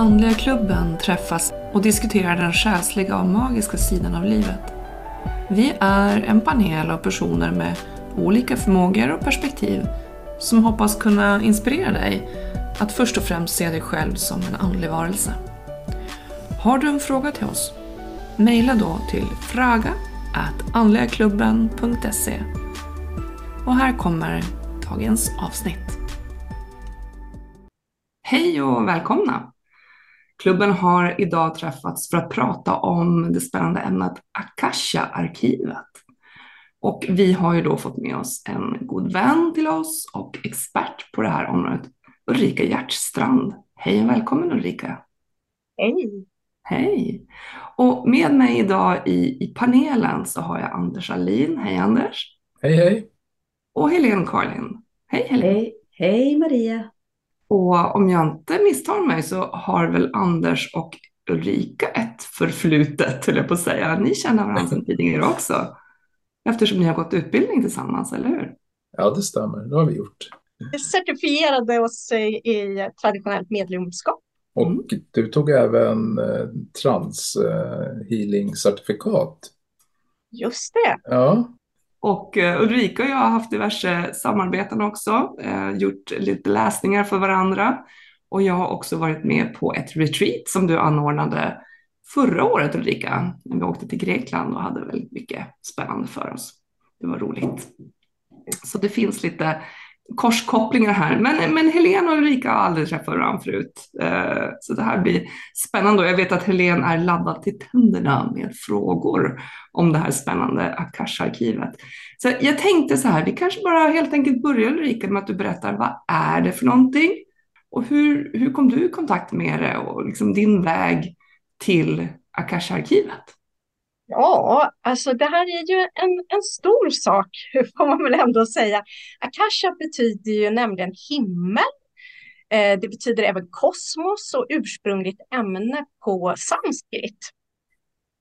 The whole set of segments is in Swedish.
Andliga klubben träffas och diskuterar den själsliga och magiska sidan av livet. Vi är en panel av personer med olika förmågor och perspektiv som hoppas kunna inspirera dig att först och främst se dig själv som en andlig varelse. Har du en fråga till oss? Mejla då till fraga andligaklubben.se Och här kommer dagens avsnitt. Hej och välkomna! Klubben har idag träffats för att prata om det spännande ämnet Akasha-arkivet. Och vi har ju då fått med oss en god vän till oss och expert på det här området, Ulrika Hjertstrand. Hej och välkommen Ulrika! Hej! Hej! Och med mig idag i, i panelen så har jag Anders Alin. Hej Anders! Hej hej! Och Helene Karlin. Hej Helene! Hej, hej Maria! Och om jag inte misstar mig så har väl Anders och Ulrika ett förflutet, höll jag på att säga. Ni känner varandra sedan tidigare också. Eftersom ni har gått utbildning tillsammans, eller hur? Ja, det stämmer. Det har vi gjort. Vi certifierade oss i traditionellt medlemskap. Och Mm. du tog även eh, trans eh. Just det. Ja, och eh, Ulrika och jag har haft diverse samarbeten också, eh, gjort lite läsningar för varandra. Och jag har också varit med på ett retreat som du anordnade förra året Ulrika, när vi åkte till Grekland och hade väldigt mycket spännande för oss. Det var roligt. Så det finns lite korskopplingar här. Men, men Helene och Ulrika har aldrig träffat varandra förut. Eh, så det här blir spännande och jag vet att Helene är laddad till tänderna med frågor om det här spännande Akasha-arkivet. Så jag tänkte så här, vi kanske bara helt enkelt börjar Ulrika med att du berättar vad är det för någonting? Och hur, hur kom du i kontakt med det och liksom din väg till Akasha-arkivet? Ja, alltså det här är ju en, en stor sak, får man väl ändå säga. Akasha betyder ju nämligen himmel. Eh, det betyder även kosmos och ursprungligt ämne på sanskrit.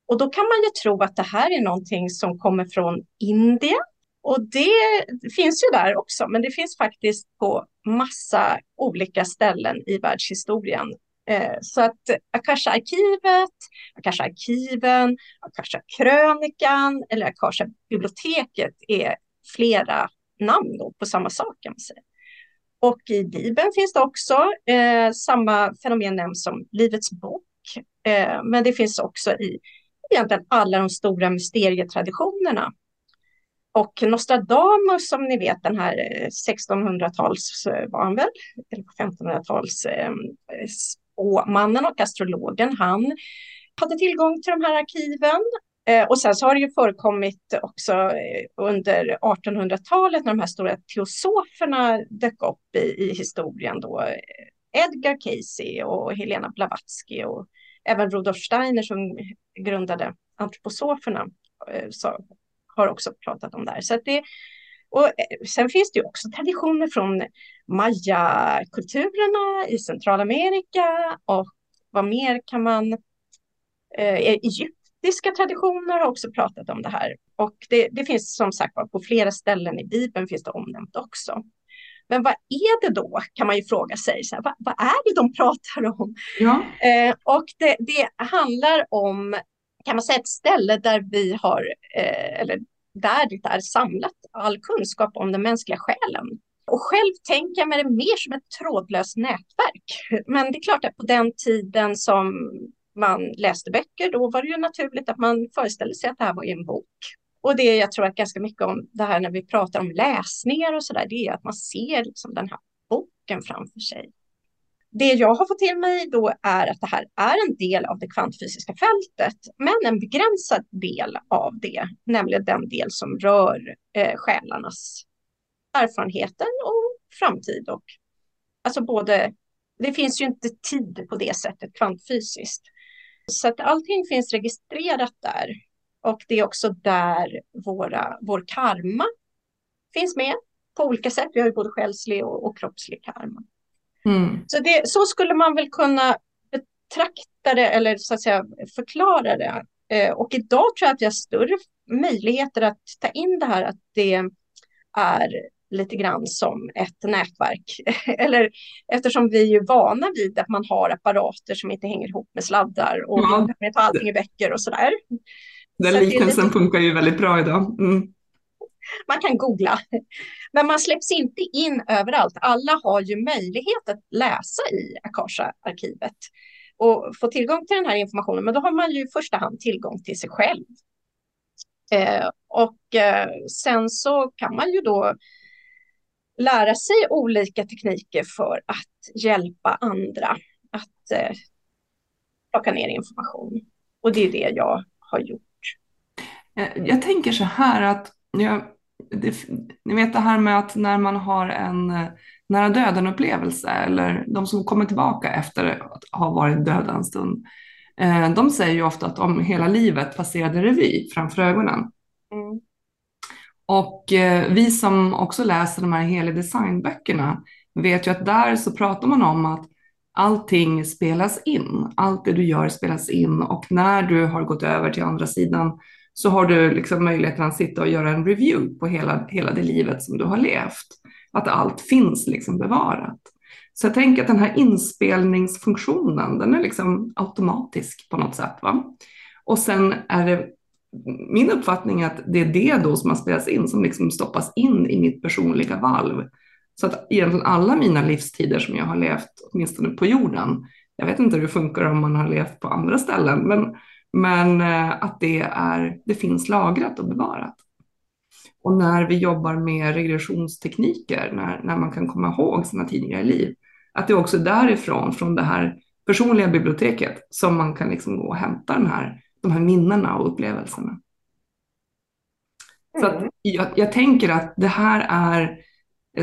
Och då kan man ju tro att det här är någonting som kommer från Indien. Och det finns ju där också, men det finns faktiskt på massa olika ställen i världshistorien. Eh, så att Akasha-arkivet, Akasha-arkiven, Akasha-krönikan eller Akasha-biblioteket är flera namn då på samma sak kan man säga. Och i Bibeln finns det också eh, samma fenomen nämns som Livets bok. Eh, men det finns också i egentligen alla de stora mysterietraditionerna. Och Nostradamus, som ni vet, den här eh, 1600-tals eh, var han väl, eller 1500-tals eh, Mannen och astrologen, han hade tillgång till de här arkiven. Eh, och sen så har det ju förekommit också eh, under 1800-talet när de här stora teosoferna dök upp i, i historien då. Eh, Edgar Casey och Helena Blavatsky och även Rudolf Steiner som grundade antroposoferna så har också pratat om det här. Så att det, och eh, sen finns det ju också traditioner från maya-kulturerna i Centralamerika och vad mer kan man... Eh, egyptiska traditioner har också pratat om det här. Och det, det finns som sagt på flera ställen i Bibeln finns det omnämnt också. Men vad är det då, kan man ju fråga sig. Så här, vad, vad är det de pratar om? Ja, Eh, och det, det handlar om, kan man säga, ett ställe där vi har, eh, eller där det är samlat all kunskap om den mänskliga själen. Och själv tänker jag mig det mer som ett trådlöst nätverk. Men det är klart att på den tiden som man läste böcker, då var det ju naturligt att man föreställde sig att det här var en bok. Och det jag tror att ganska mycket om det här när vi pratar om läsningar och så där, det är att man ser liksom den här boken framför sig. Det jag har fått till mig då är att det här är en del av det kvantfysiska fältet, men en begränsad del av det, nämligen den del som rör eh, själarnas erfarenheter och framtid. Och, alltså både, det finns ju inte tid på det sättet kvantfysiskt. Så att allting finns registrerat där. Och det är också där våra, vår karma finns med på olika sätt. Vi har ju både själslig och, och kroppslig karma mm. Så, det, så skulle man väl kunna betrakta det eller så att säga förklara det. Eh, och idag tror jag att vi har större möjligheter att ta in det här att det är lite grann som ett nätverk. Eller eftersom vi är vana vid att man har apparater som inte hänger ihop med sladdar och ja. vi ta allting i böcker och sådär. Den så liknelsen lite... funkar ju väldigt bra idag. Mm. Man kan googla. Men man släpps inte in överallt. Alla har ju möjlighet att läsa i Akasha-arkivet och få tillgång till den här informationen. Men då har man ju i första hand tillgång till sig själv. Eh, och eh, sen så kan man ju då lära sig olika tekniker för att hjälpa andra att eh, plocka ner information. Och det är det jag har gjort. Eh, jag tänker så här att, jag, det, ni vet det här med att när man har en eh, nära döden-upplevelse eller de som kommer tillbaka efter att ha varit döda en stund, eh, de säger ju ofta att om hela livet passerade revy framför ögonen. Mm. Och eh, vi som också läser de här heliga designböckerna vet ju att där så pratar man om att allting spelas in. Allt det du gör spelas in och när du har gått över till andra sidan så har du liksom möjligheten att sitta och göra en review på hela, hela det livet som du har levt. Att allt finns liksom bevarat. Så jag tänker att den här inspelningsfunktionen, den är liksom automatisk på något sätt. Va? Och sen är det min uppfattning att det är det då som har spelats in som liksom stoppas in i mitt personliga valv. Så att egentligen alla mina livstider som jag har levt, åtminstone på jorden, jag vet inte hur det funkar om man har levt på andra ställen, men, men eh, att det, är, det finns lagrat och bevarat. Och när vi jobbar med regressionstekniker, när, när man kan komma ihåg sina tidigare liv, att det är också därifrån, från det här personliga biblioteket, som man kan liksom gå och hämta den här de här minnena och upplevelserna. Så att mm. jag, jag, tänker att det här är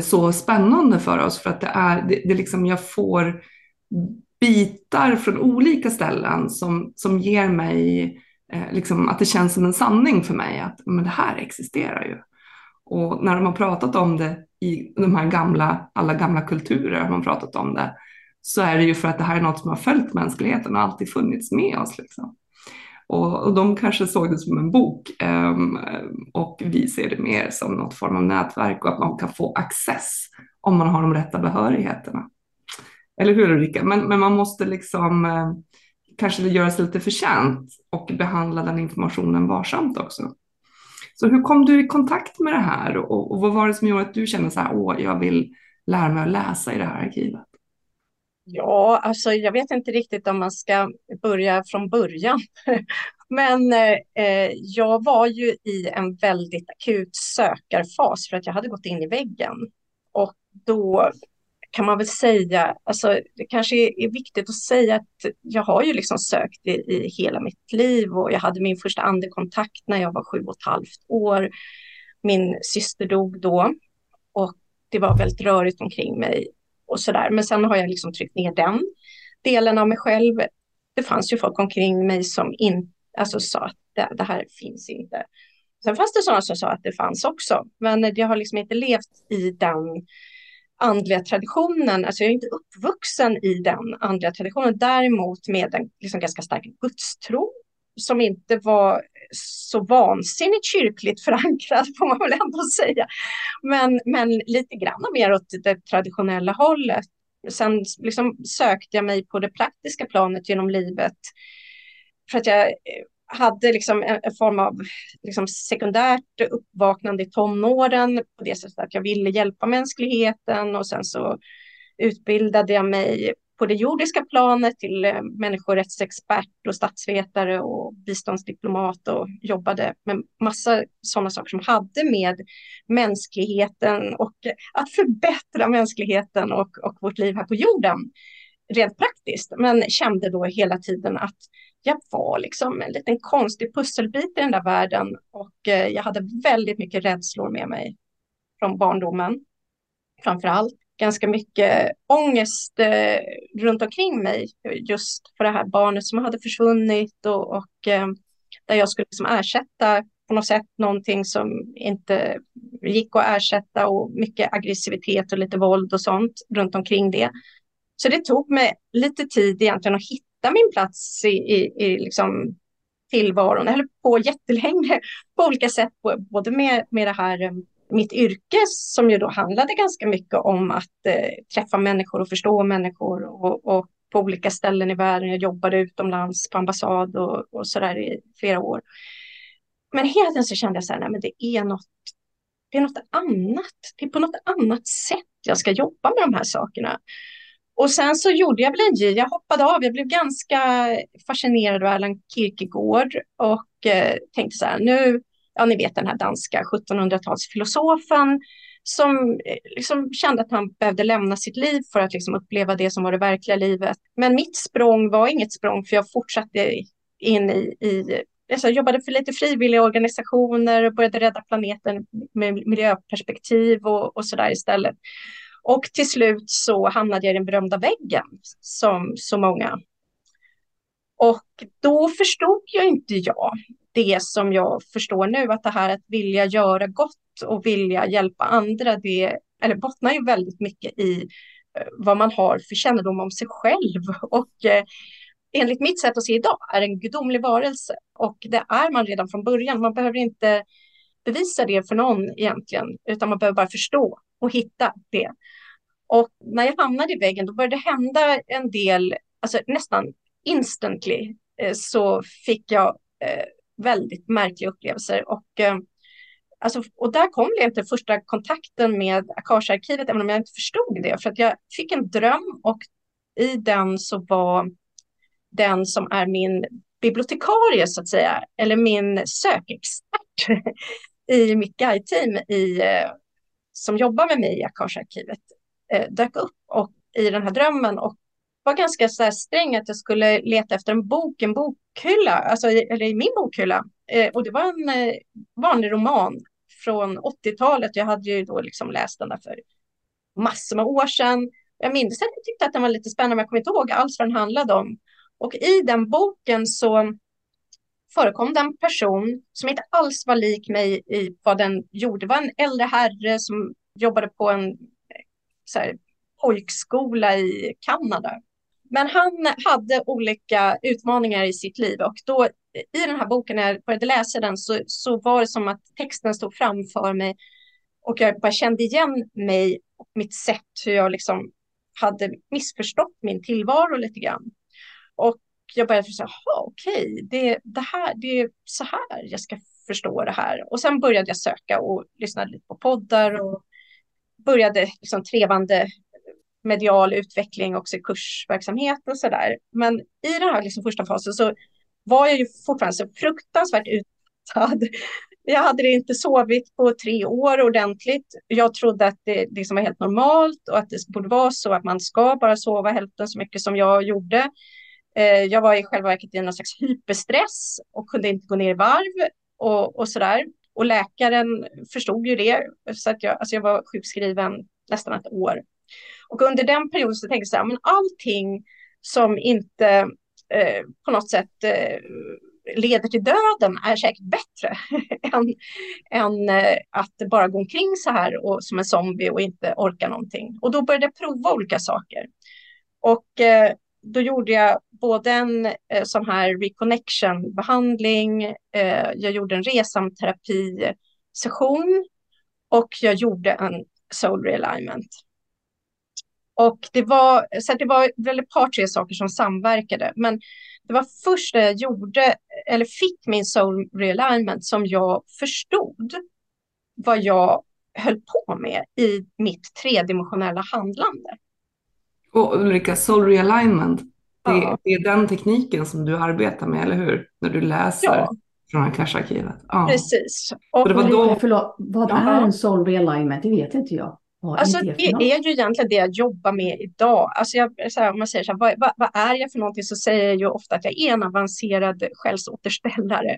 så spännande för oss för att det är, det, det liksom jag får bitar från olika ställen som, som ger mig, eh, liksom, att det känns som en sanning för mig att men det här existerar ju. Och när de har pratat om det i de här gamla, alla gamla kulturer har man pratat om det, så är det ju för att det här är något som har följt mänskligheten och alltid funnits med oss. Liksom. Och, och de kanske såg det som en bok um, och vi ser det mer som något form av nätverk och att man kan få access om man har de rätta behörigheterna. Eller hur Ulrika? Men, men man måste liksom eh, kanske göra sig lite förtjänt och behandla den informationen varsamt också. Så hur kom du i kontakt med det här och, och vad var det som gjorde att du kände så här, åh, jag vill lära mig att läsa i det här arkivet? Ja, alltså jag vet inte riktigt om man ska börja från början. Men eh, eh, jag var ju i en väldigt akut sökarfas för att jag hade gått in i väggen. Och då kan man väl säga, alltså det kanske är viktigt att säga att jag har ju liksom sökt i, i hela mitt liv och jag hade min första andekontakt när jag var sju och ett halvt år. Min syster dog då och det var väldigt rörigt omkring mig och sådär. Men sen har jag liksom tryckt ner den delen av mig själv. Det fanns ju folk omkring mig som in, alltså sa att det, det här finns inte. Sen fanns det sådana som sa att det fanns också, men jag har liksom inte levt i den andliga traditionen. Alltså jag är inte uppvuxen i den andliga traditionen, däremot med en liksom ganska stark gudstro som inte var så vansinnigt kyrkligt förankrad får man väl ändå säga. Men, men lite grann mer åt det traditionella hållet. Sen liksom sökte jag mig på det praktiska planet genom livet för att jag eh, hade liksom en, en form av liksom sekundärt uppvaknande i tonåren på det sättet att jag ville hjälpa mänskligheten och sen så utbildade jag mig på det jordiska planet till eh, människorättsexpert och statsvetare och biståndsdiplomat och jobbade med massa sådana saker som hade med mänskligheten och att förbättra mänskligheten och, och vårt liv här på jorden rent praktiskt, men kände då hela tiden att jag var liksom en liten konstig pusselbit i den där världen och eh, jag hade väldigt mycket rädslor med mig från barndomen framför allt ganska mycket ångest eh, runt omkring mig just för det här barnet som hade försvunnit och, och eh, där jag skulle liksom ersätta på något sätt någonting som inte gick att ersätta och mycket aggressivitet och lite våld och sånt runt omkring det. Så det tog mig lite tid egentligen att hitta min plats i, i, i liksom tillvaron, eller på jättelänge på olika sätt, både med, med det här eh, mitt yrke som ju då handlade ganska mycket om att eh, träffa människor och förstå människor och, och, på olika ställen i världen. Jag jobbade utomlands på ambassad och, och där i flera år. Men hela tiden så kände jag så här, nej men det är något, det är något annat. Det är på något annat sätt jag ska jobba med de här sakerna. Och sen så gjorde jag väl en J, jag hoppade av, jag blev ganska fascinerad av Allan Kierkegaard och eh, tänkte så här, nu, ja ni vet den här danska 1700-talsfilosofen som eh, liksom kände att han behövde lämna sitt liv för att liksom uppleva det som var det verkliga livet. Men mitt språng var inget språng för jag fortsatte in i, i alltså jag jobbade för lite frivilliga organisationer och började rädda planeten med miljöperspektiv och, och där istället. Och till slut så hamnade jag i den berömda väggen som så många. Och då förstod jag inte jag det som jag förstår nu, att det här att vilja göra gott och vilja hjälpa andra, det eller bottnar ju väldigt mycket i eh, vad man har för kännedom om sig själv. Och eh, enligt mitt sätt att se idag är en gudomlig varelse och det är man redan från början. Man behöver inte bevisa det för någon egentligen, utan man behöver bara förstå och hitta det. Och när jag hamnade i väggen, då började det hända en del, alltså nästan instantly, eh, så fick jag eh, väldigt märkliga upplevelser. Och, eh, alltså, och där kom det inte första kontakten med Akasha-arkivet, även om jag inte förstod det, för att jag fick en dröm och i den så var den som är min bibliotekarie, så att säga, eller min sökexpert i mitt guide-team i, eh, som jobbar med mig i Akasha-arkivet, eh, dök upp och, i den här drömmen och var ganska så sträng att jag skulle leta efter en bok, en bokhylla, alltså, eller i min bokhylla. Eh, och det var en eh, vanlig roman från 80-talet. Jag hade ju då liksom läst den där för massor med år sedan. Jag minns att jag tyckte att den var lite spännande, men jag kommer inte ihåg alls vad den handlade om. Och i den boken så förekom det en person som inte alls var lik mig i vad den gjorde. Det var en äldre herre som jobbade på en eh, så här, pojkskola i Kanada. Men han hade olika utmaningar i sitt liv och då i den här boken när jag började läsa den så, så var det som att texten stod framför mig och jag bara kände igen mig och mitt sätt hur jag liksom hade missförstått min tillvaro lite grann. Och jag började säga, okej, okay, det, det, här, det är så här jag ska förstå det här. Och sen började jag söka och lyssnade lite på poddar och började liksom trevande medial utveckling också i kursverksamhet och sådär. Men i den här liksom första fasen så var jag ju fortfarande så fruktansvärt utmattad. Jag hade inte sovit på tre år ordentligt. Jag trodde att det liksom var helt normalt och att det borde vara så att man ska bara sova hälften så mycket som jag gjorde. Eh, jag var i själva verket i någon slags hyperstress och kunde inte gå ner i varv och, och så där. Och läkaren förstod ju det, så att jag, alltså jag var sjukskriven nästan ett år. Och under den perioden så tänkte jag så här, men allting som inte eh, på något sätt eh, leder till döden är säkert bättre än, än eh, att bara gå omkring så här och, som en zombie och inte orka någonting. Och då började jag prova olika saker. Och eh, då gjorde jag både en eh, sån här reconnection-behandling, eh, jag gjorde en resamterapi-session och jag gjorde en soul realignment. Och det var, så det var väl ett par, tre saker som samverkade, men det var först när jag gjorde, eller fick min soul realignment som jag förstod vad jag höll på med i mitt tredimensionella handlande. Och Ulrika, soul realignment, det, ja. det, är den tekniken som du arbetar med, eller hur? När du läser ja. från Akasha-arkivet. Ja. Precis. Och, det var då... Förlåt, vad är en soul realignment? Det vet inte jag. Alltså, det, är ju egentligen det jag jobbar med idag. Alltså jag, så här, om man säger så här, vad, vad, är jag för någonting så säger jag ju ofta att jag är en avancerad själsåterställare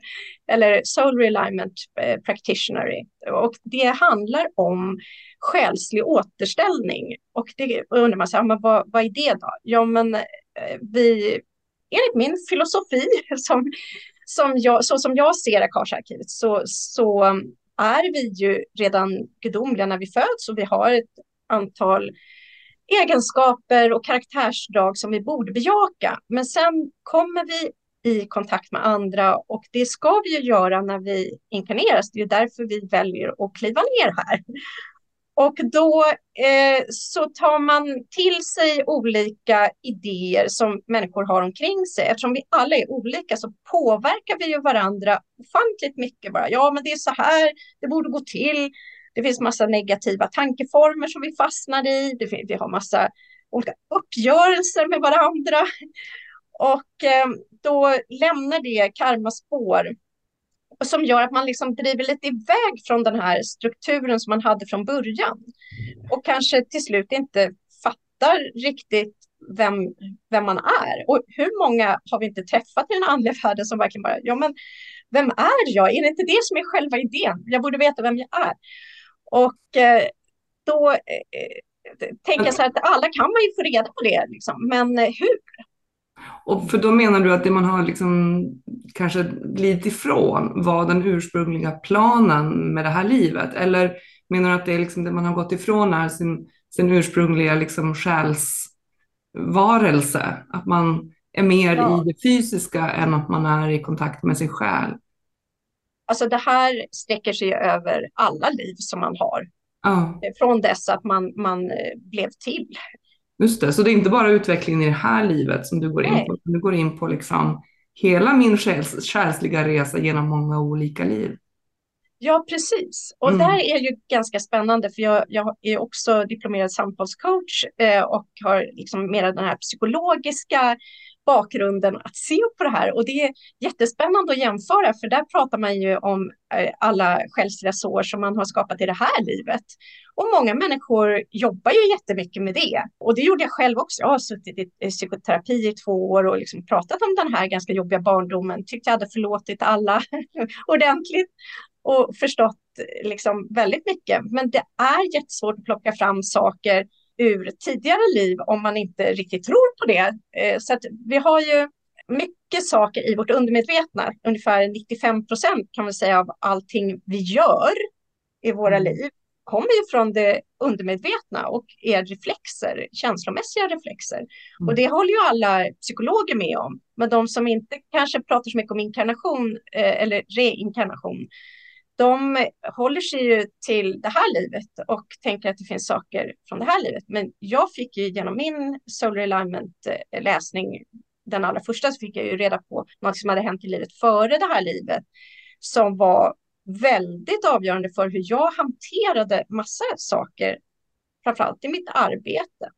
eller soul realignment eh, practitioner. Och det handlar om själslig återställning. Och det undrar man, men vad, vad är det då? Ja, men eh, vi, enligt min filosofi, som, som jag, så som jag ser Akasha-arkivet, så, så är vi ju redan gudomliga när vi föds och vi har ett antal egenskaper och karaktärsdrag som vi borde bejaka. Men sen kommer vi i kontakt med andra och det ska vi ju göra när vi inkarneras. Det är därför vi väljer att kliva ner här. Och då eh, så tar man till sig olika idéer som människor har omkring sig. Eftersom vi alla är olika så påverkar vi ju varandra ofantligt mycket. Bara. Ja, men det är så här det borde gå till. Det finns massa negativa tankeformer som vi fastnar i. Det finns, vi har massa olika uppgörelser med varandra. Och eh, då lämnar det karmaspår som gör att man liksom driver lite iväg från den här strukturen som man hade från början. Och kanske till slut inte fattar riktigt vem, vem man är. Och hur många har vi inte träffat i den andliga världen som verkligen bara, ja men vem är jag? Är det inte det som är själva idén? Jag borde veta vem jag är. Och eh, då eh, eh tänker jag så här att alla kan man ju få reda på det, liksom. men eh, hur? Och för då menar du att det man har liksom kanske glidit ifrån var den ursprungliga planen med det här livet? Eller menar du att det är liksom det man har gått ifrån är sin, sin ursprungliga liksom själsvarelse? Att man är mer ja. i det fysiska än att man är i kontakt med sin själ? Alltså det här sträcker sig över alla liv som man har. Ja. Från dess att man, man blev till. Just det, så det är inte bara utvecklingen i det här livet som du går in på, du går in på liksom hela min själs, själsliga resa genom många olika liv. Ja, precis. Och mm. där är ju ganska spännande, för jag, jag är också diplomerad samtalscoach eh, och har liksom mera den här psykologiska bakgrunden att se på det här. Och det är jättespännande att jämföra, för där pratar man ju om eh, alla själsliga sår som man har skapat i det här livet. Och många människor jobbar ju jättemycket med det. Och det gjorde jag själv också. Jag har suttit i psykoterapi i två år och liksom pratat om den här ganska jobbiga barndomen. Tyckte jag hade förlåtit alla ordentligt och förstått liksom väldigt mycket. Men det är jättesvårt att plocka fram saker ur tidigare liv om man inte riktigt tror på det. Eh, så att vi har ju mycket saker i vårt undermedvetna, ungefär 95 procent kan man säga av allting vi gör i våra mm. liv kommer ju från det undermedvetna och är reflexer, känslomässiga reflexer. Mm. Och det håller ju alla psykologer med om. Men de som inte kanske pratar så mycket om inkarnation eh, eller reinkarnation, de håller sig ju till det här livet och tänker att det finns saker från det här livet. Men jag fick ju genom min Solar Alignment-läsning, eh, den allra första, så fick jag ju reda på något som hade hänt i livet före det här livet som var väldigt avgörande för hur jag hanterade massa saker, framförallt i mitt arbete.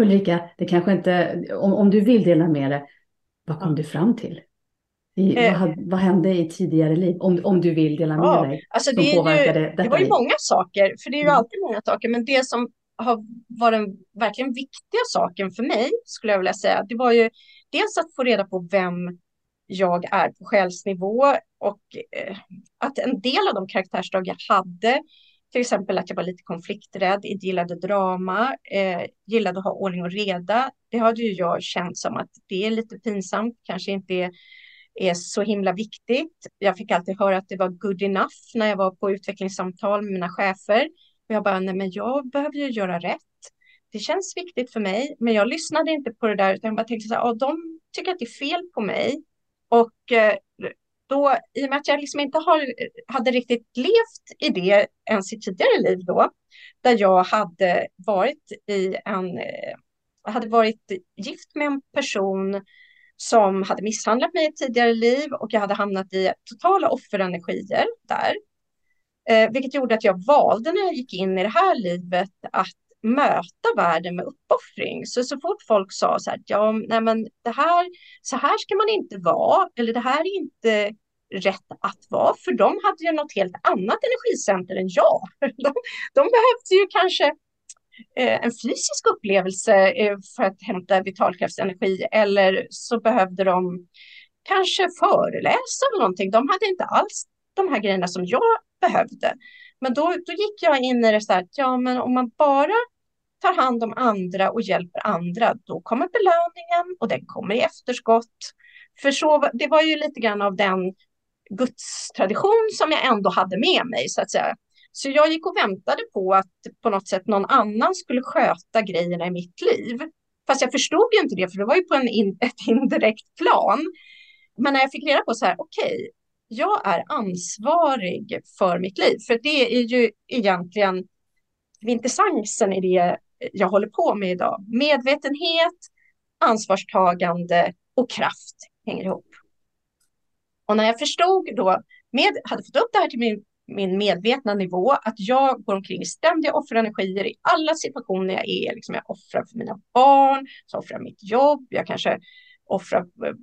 Ulrika, det kanske inte, om, om du vill dela med dig, vad kom du fram till? I, eh, vad, vad, hände i tidigare liv? Om, om du vill dela med ja, dig. Alltså det, ju, det var ju liv. många saker, för det är ju mm. alltid många saker, men det som har varit den verkligen viktiga saken för mig, skulle jag vilja säga, det var ju dels att få reda på vem jag är på själsnivå och eh, att en del av de karaktärsdrag jag hade, till exempel att jag var lite konflikträdd, inte gillade drama, eh, gillade att ha ordning och reda. Det hade ju jag känt som att det är lite pinsamt, kanske inte är, är så himla viktigt. Jag fick alltid höra att det var good enough när jag var på utvecklingssamtal med mina chefer. Och jag bara, nej men jag behöver ju göra rätt. Det känns viktigt för mig, men jag lyssnade inte på det där, utan jag bara tänkte så här, de tycker att det är fel på mig. Och eh, då, i och med att jag liksom inte har, eh, hade riktigt levt i det ens i tidigare liv då, där jag hade varit i en, eh, hade varit gift med en person som hade misshandlat mig i ett tidigare liv och jag hade hamnat i totala offerenergier där. Eh, vilket gjorde att jag valde när jag gick in i det här livet att möta världen med uppoffring. Så, så fort folk sa så här, ja, nej men det här, så här ska man inte vara, eller det här är inte rätt att vara, för de hade ju något helt annat energicenter än jag. De, de behövde ju kanske Eh, en fysisk upplevelse eh, för att hämta vitalkraftsenergi, eller så behövde de kanske föreläsa eller någonting. De hade inte alls de här grejerna som jag behövde. Men då, då gick jag in i det så här, ja men om man bara tar hand om andra och hjälper andra, då kommer belöningen och den kommer i efterskott. För så, det var ju lite grann av den gudstradition som jag ändå hade med mig så att säga. Så jag gick och väntade på att på något sätt någon annan skulle sköta grejerna i mitt liv. Fast jag förstod ju inte det, för det var ju på en in, ett indirekt plan. men när jag fick reda på så här, okej, okay, jag är ansvarig för mitt liv, för det är ju egentligen kvintessensen i det jag håller på med idag. Medvetenhet, ansvarstagande och kraft hänger ihop. Och när jag förstod då, med, hade fått upp det här till min, min medvetna nivå, att jag går omkring i ständiga offerenergier i alla situationer jag är. Liksom jag offrar för mina barn, så offrar mitt jobb, jag kanske offrar eh,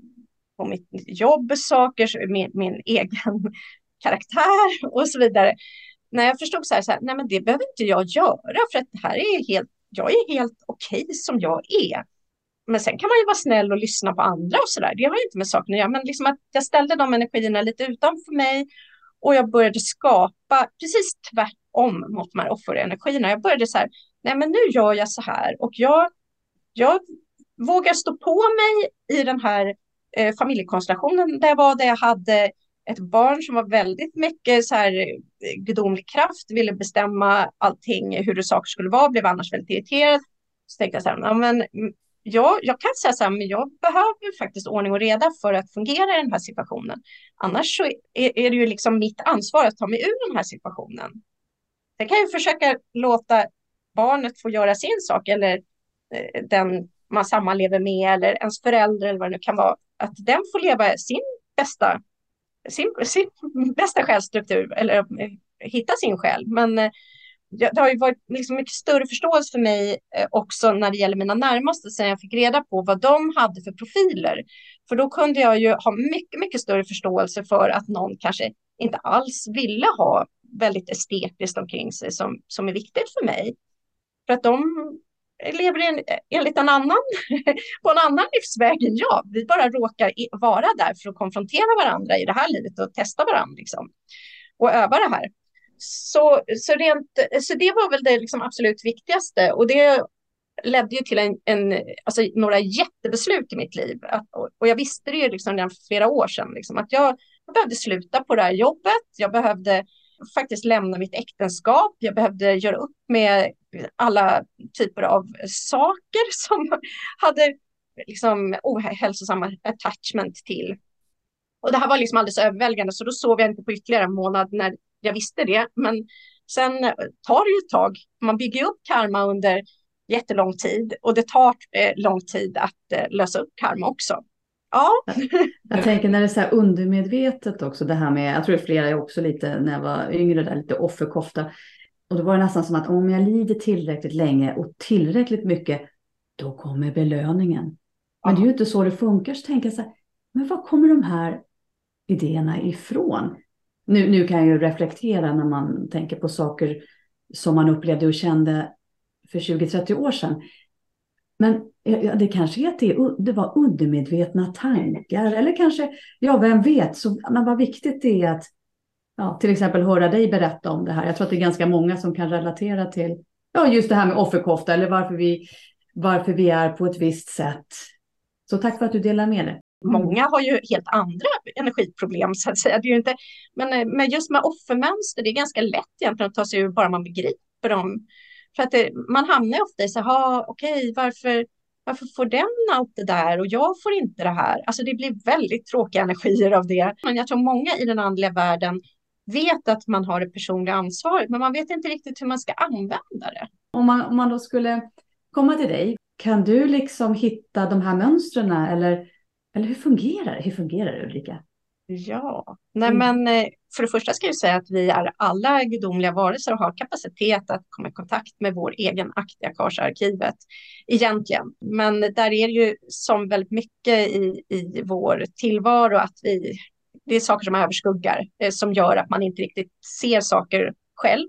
på mitt jobb saker, min, min egen karaktär och så vidare. När jag förstod så här, så här, nej men det behöver inte jag göra för att det här är helt, jag är helt okej okay som jag är. Men sen kan man ju vara snäll och lyssna på andra och så där. Det har ju inte med saken att göra, men liksom att jag ställde de energierna lite utanför mig och jag började skapa precis tvärtom mot de här offerenergierna. Jag började så här, nej men nu gör jag så här och jag, jag vågar stå på mig i den här eh, familjekonstellationen där jag var, där jag hade ett barn som var väldigt mycket så här eh, gudomlig kraft, ville bestämma allting, hur det saker skulle vara, blev annars väldigt irriterad. Så tänkte jag så här, ja, men mm, ja, jag kan säga så här, men jag behöver faktiskt ordning och reda för att fungera i den här situationen. Annars så är, är det ju liksom mitt ansvar att ta mig ur den här situationen. Sen kan jag försöka låta barnet få göra sin sak eller eh, den man sammanlever med eller ens förälder eller vad det nu kan vara, att den får leva sin bästa, sin, sin bästa självstruktur eller eh, hitta sin själ. Men eh, det har ju varit liksom mycket större förståelse för mig eh, också när det gäller mina närmaste sen jag fick reda på vad de hade för profiler. För då kunde jag ju ha mycket, mycket större förståelse för att någon kanske inte alls ville ha väldigt estetiskt omkring sig som, som är viktigt för mig. För att de lever en, enligt en annan, på en annan livsväg än jag. Vi bara råkar vara där för att konfrontera varandra i det här livet och testa varandra liksom. och öva det här. Så, så, rent, så det var väl det liksom absolut viktigaste och det ledde ju till en, en, alltså några jättebeslut i mitt liv. Att, och jag visste det ju liksom redan för flera år sedan, liksom, att jag, jag behövde sluta på det här jobbet. Jag behövde faktiskt lämna mitt äktenskap. Jag behövde göra upp med alla typer av saker som hade liksom ohälsosamma attachment till. Och det här var liksom alldeles överväldigande, så då sov jag inte på ytterligare en månad när jag visste det. Men sen tar det ju ett tag. Man bygger upp karma under jättelång tid och det tar eh, lång tid att eh, lösa upp karma också. Ja. Jag tänker när det är så här undermedvetet också, det här med, jag tror det är flera också lite när jag var yngre, där, lite offerkofta. Och då var det nästan som att om jag lider tillräckligt länge och tillräckligt mycket, då kommer belöningen. Men det är ju inte så det funkar. Så tänker jag så här, men var kommer de här idéerna ifrån? Nu, nu kan jag ju reflektera när man tänker på saker som man upplevde och kände för 20-30 år sedan. Men ja, det kanske är att det, det var undermedvetna tankar eller kanske, ja vem vet, så, men vad viktigt det är att ja, till exempel höra dig berätta om det här. Jag tror att det är ganska många som kan relatera till ja, just det här med offerkofta eller varför vi, varför vi är på ett visst sätt. Så tack för att du delar med dig. Många har ju helt andra energiproblem så att säga. Det är inte, men, eh, men just med offermönster, det är ganska lätt egentligen att ta sig ur bara man begriper dem. För att det, man hamnar ofta i så här, okej, okay, varför, varför får den allt det där och jag får inte det här? Alltså det blir väldigt tråkiga energier av det. Men jag tror många i den andliga världen vet att man har det personliga ansvaret, men man vet inte riktigt hur man ska använda det. Om man, om man då skulle komma till dig, kan du liksom hitta de här mönstren eller eller hur fungerar det? Hur fungerar det Ulrika? Ja, nej mm. men eh, för det första ska jag säga att vi är alla gudomliga varelser och har kapacitet att komma i kontakt med vår egen Aktiakarsarkivet egentligen. Men där är det ju som väldigt mycket i, i vår tillvaro att vi, det är saker som överskuggar eh, som gör att man inte riktigt ser saker själv.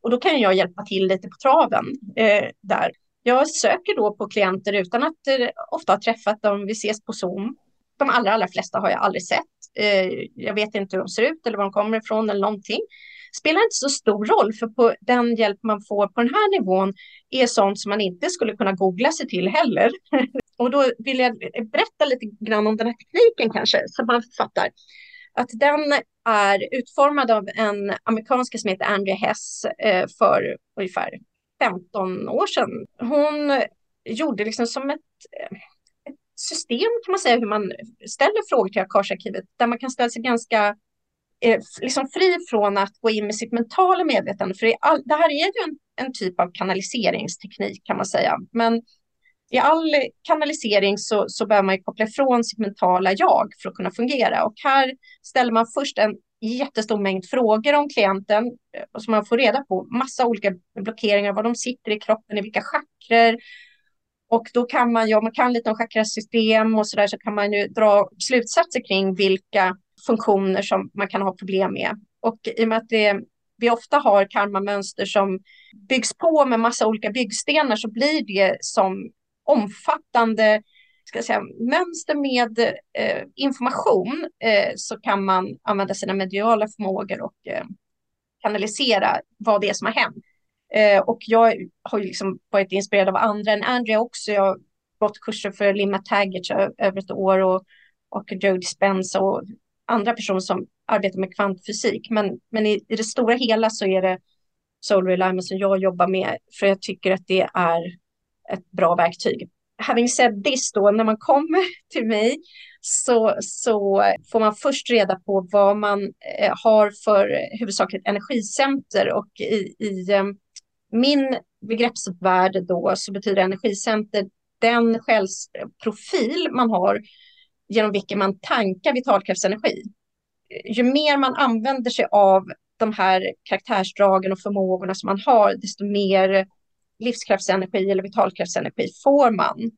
Och då kan jag hjälpa till lite på traven eh, där. Jag söker då på klienter utan att eh, ofta ha träffat dem. Vi ses på Zoom. De allra, allra flesta har jag aldrig sett. Eh, jag vet inte hur de ser ut eller var de kommer ifrån eller någonting. Spelar inte så stor roll, för på den hjälp man får på den här nivån är sånt som man inte skulle kunna googla sig till heller. Och då vill jag berätta lite grann om den här tekniken kanske, så man fattar. Att den är utformad av en amerikanska som heter Andrea Hess eh, för ungefär 15 år sedan. Hon gjorde liksom som ett, system kan man säga hur man ställer frågor till Akasharkivet där man kan ställa sig ganska eh, liksom fri från att gå in med sitt mentala medvetande. För det, all, det här är ju en, en typ av kanaliseringsteknik kan man säga. Men i all kanalisering så, så behöver man koppla ifrån sitt mentala jag för att kunna fungera. Och här ställer man först en jättestor mängd frågor om klienten eh, som man får reda på massa olika blockeringar, var de sitter i kroppen, i vilka chakrer. Och då kan man ju, om man kan lite om chakrasystem och så där, så kan man ju dra slutsatser kring vilka funktioner som man kan ha problem med. Och i och med att det, vi ofta har karmamönster som byggs på med massa olika byggstenar så blir det som omfattande ska jag säga, mönster med eh, information eh, så kan man använda sina mediala förmågor och eh, kanalisera vad det är som har hänt. Eh, och jag har ju liksom varit inspirerad av andra än Andrea också. Jag har gått kurser för Limma Taggart över ett år och, och Joe Dispenza och andra personer som arbetar med kvantfysik. Men, men i, i det stora hela så är det Soul Alignment som jag jobbar med för jag tycker att det är ett bra verktyg having said this då, när man kommer till mig så, så får man först reda på vad man eh, har för huvudsakligt energicenter och i, i eh, min begreppsvärld då så betyder energicenter den själsprofil man har genom vilken man tankar vitalkraftsenergi. Ju mer man använder sig av de här karaktärsdragen och förmågorna som man har, desto mer livskraftsenergi eller vitalkraftsenergi får man.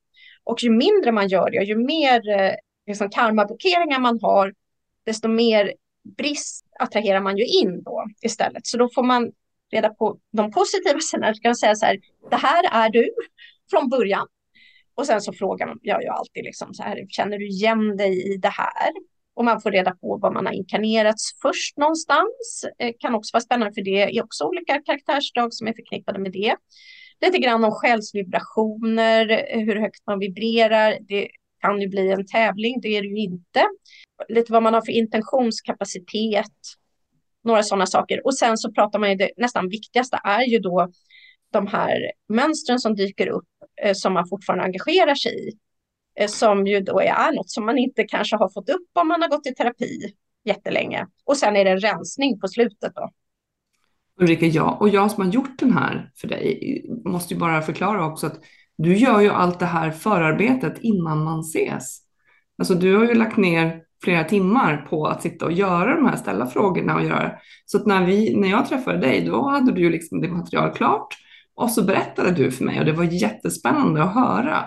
Och ju mindre man gör det, ju mer eh, liksom, karmablockeringar man har, desto mer brist attraherar man ju in då istället. Så då får man reda på de positiva sidorna. kan säga så här, det här är du från början. Och sen så frågar jag ju alltid liksom så här, känner du igen dig i det här? Och man får reda på vad man har inkarnerats först någonstans. Det eh, kan också vara spännande för det är också olika karaktärsdrag som är förknippade med det lite grann om själsvibrationer, hur högt man vibrerar. Det kan ju bli en tävling, det är det ju inte. Lite vad man har för intentionskapacitet, några sådana saker. Och sen så pratar man ju, det nästan viktigaste är ju då de här mönstren som dyker upp eh, som man fortfarande engagerar sig i. Eh, som ju då är något som man inte kanske har fått upp om man har gått i terapi jättelänge. Och sen är det en rensning på slutet då. Ulrika, jag och jag som har gjort den här för dig måste ju bara förklara också att du gör ju allt det här förarbetet innan man ses. Alltså du har ju lagt ner flera timmar på att sitta och göra de här, ställa frågorna och göra. Så att när, vi, när jag träffade dig, då hade du ju liksom det material klart och så berättade du för mig och det var jättespännande att höra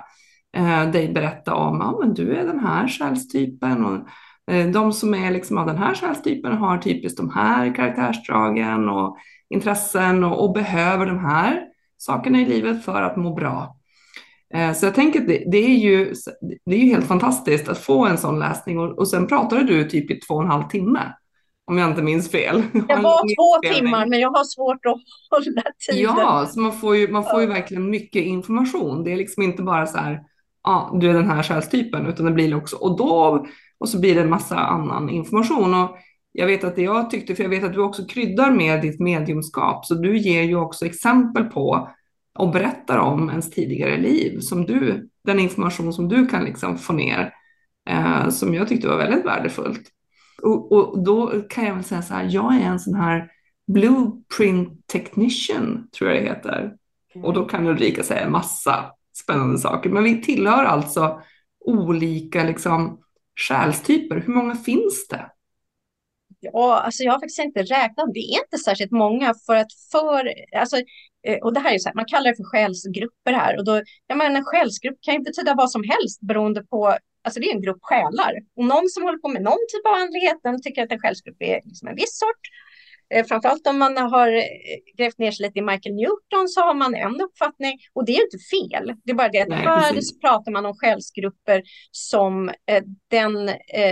eh, dig berätta om, ja men du är den här själstypen och eh, de som är liksom av den här själstypen har typiskt de här karaktärsdragen och intressen och, och, behöver de här sakerna i livet för att må bra. Eh, så jag tänker att det, det, är ju, det är ju helt fantastiskt att få en sån läsning och, och sen pratade du typ i två och en halv timme. Om jag inte minns fel. Det var två timmar men jag har svårt att hålla tiden. Ja, så man får ju, man får ju verkligen mycket information. Det är liksom inte bara så här, ja, ah, du är den här själstypen, utan det blir också, och då, och så blir det en massa annan information. Och jag vet att det jag tyckte, för jag vet att du också kryddar med ditt mediumskap, så du ger ju också exempel på och berättar om ens tidigare liv, som du, den information som du kan liksom få ner, eh, som jag tyckte var väldigt värdefullt. Och, och, då kan jag väl säga så här, jag är en sån här blueprint technician, tror jag det heter. Och då kan Ulrika säga massa spännande saker, men vi tillhör alltså olika liksom själstyper. Hur många finns det? Ja, alltså jag har faktiskt inte räknat. Det är inte särskilt många för att för, alltså, eh, och det här är så här, man kallar det för själsgrupper här och då, jag menar en själsgrupp kan ju betyda vad som helst beroende på, alltså det är en grupp själar. Och någon som håller på med någon typ av andligheten tycker att en själsgrupp är liksom en viss sort. Eh, framförallt om man har eh, grävt ner sig lite i Michael Newton så har man en uppfattning och det är inte fel. Det är bara det att Nej, här precis. pratar man om själsgrupper som den,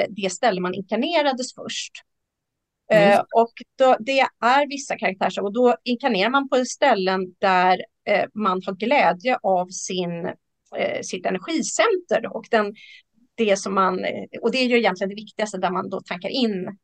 det ställe man inkarnerades först. Mm. och då, det är vissa karaktärer och då inkarnerar man på ställen där eh, man har glädje av sin, eh, sitt energicenter och den, det som man, och det är ju egentligen det viktigaste där man då tankar in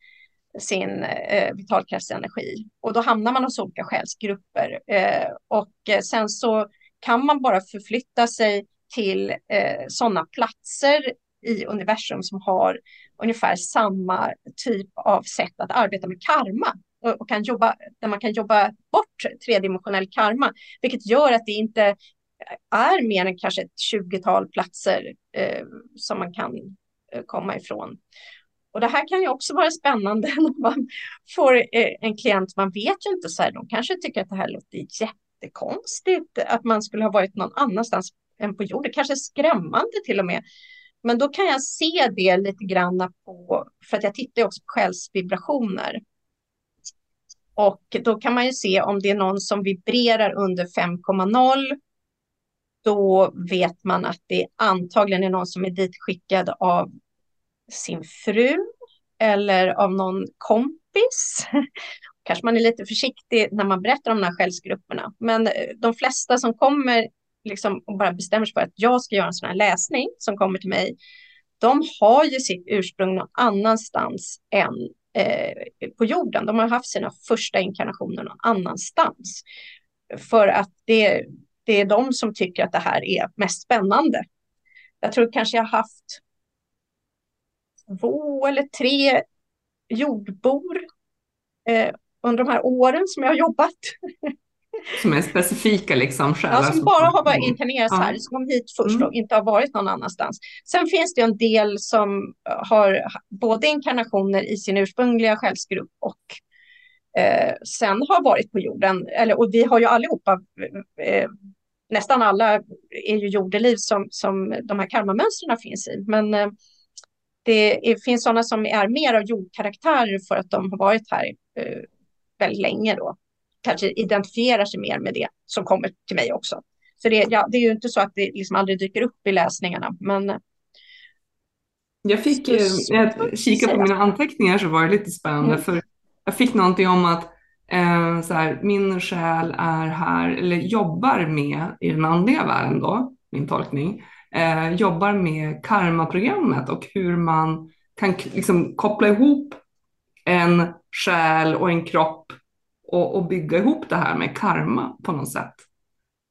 sin eh, vitalkraftsenergi och då hamnar man hos olika själsgrupper eh, och sen så kan man bara förflytta sig till eh, sådana platser i universum som har ungefär samma typ av sätt att arbeta med karma och, och kan jobba, där man kan jobba bort tredimensionell karma, vilket gör att det inte är mer än kanske ett tjugotal platser eh, som man kan eh, komma ifrån. Och det här kan ju också vara spännande när man får eh, en klient, man vet ju inte så här, de kanske tycker att det här låter jättekonstigt, att man skulle ha varit någon annanstans än på jorden, kanske skrämmande till och med. Men då kan jag se det lite grann på, för att jag tittar också på själsvibrationer. Och då kan man ju se om det är någon som vibrerar under 5,0 då vet man att det antagligen är någon som är ditskickad av sin fru eller av någon kompis. Kanske man är lite försiktig när man berättar om de här själsgrupperna. Men eh, de flesta som kommer liksom och bara bestämmer sig för att jag ska göra en sån här läsning som kommer till mig, de har ju sitt ursprung någon annanstans än eh, på jorden. De har haft sina första inkarnationer någon annanstans. För att det, det är de som tycker att det här är mest spännande. Jag tror kanske jag har haft två eller tre jordbor eh, under de här åren som jag har jobbat. Som är specifika liksom själar? Ja, som bara har varit inkarnerats här, som kom hit först mm. och inte har varit någon annanstans. Sen finns det en del som har både inkarnationer i sin ursprungliga själsgrupp och eh, sen har varit på jorden. Eller, och vi har ju allihopa eh, nästan alla är ju jordeliv som, som de här karmamönstren finns i. Men eh, det är, finns sådana som är mer av jordkaraktärer för att de har varit här eh, väldigt länge då. Kanske identifierar sig mer med det som kommer till mig också. Så det, ja, det är ju inte så att det liksom aldrig dyker upp i läsningarna. Men jag fick, jag kika på mina anteckningar så var det lite spännande mm. för jag fick någonting om att eh, så här, min själ är här, eller jobbar med i den andliga världen då, min tolkning, eh, jobbar med karmaprogrammet och hur man kan liksom koppla ihop en själ och en kropp och, och bygga ihop det här med karma på något sätt.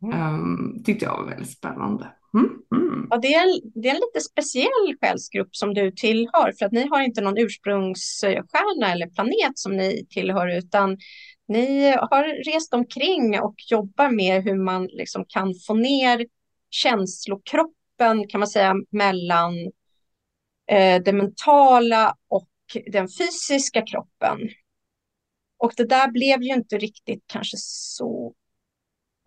Mm. Um, tyckte jag var väldigt spännande. Mm. Mm. Ja, det, är, det är en lite speciell själsgrupp som du tillhör för att ni har inte någon ursprungsstjärna eller planet som ni tillhör utan ni har rest omkring och jobbar med hur man liksom kan få ner känslokroppen kan man säga mellan eh, det mentala och den fysiska kroppen. Och det där blev ju inte riktigt kanske så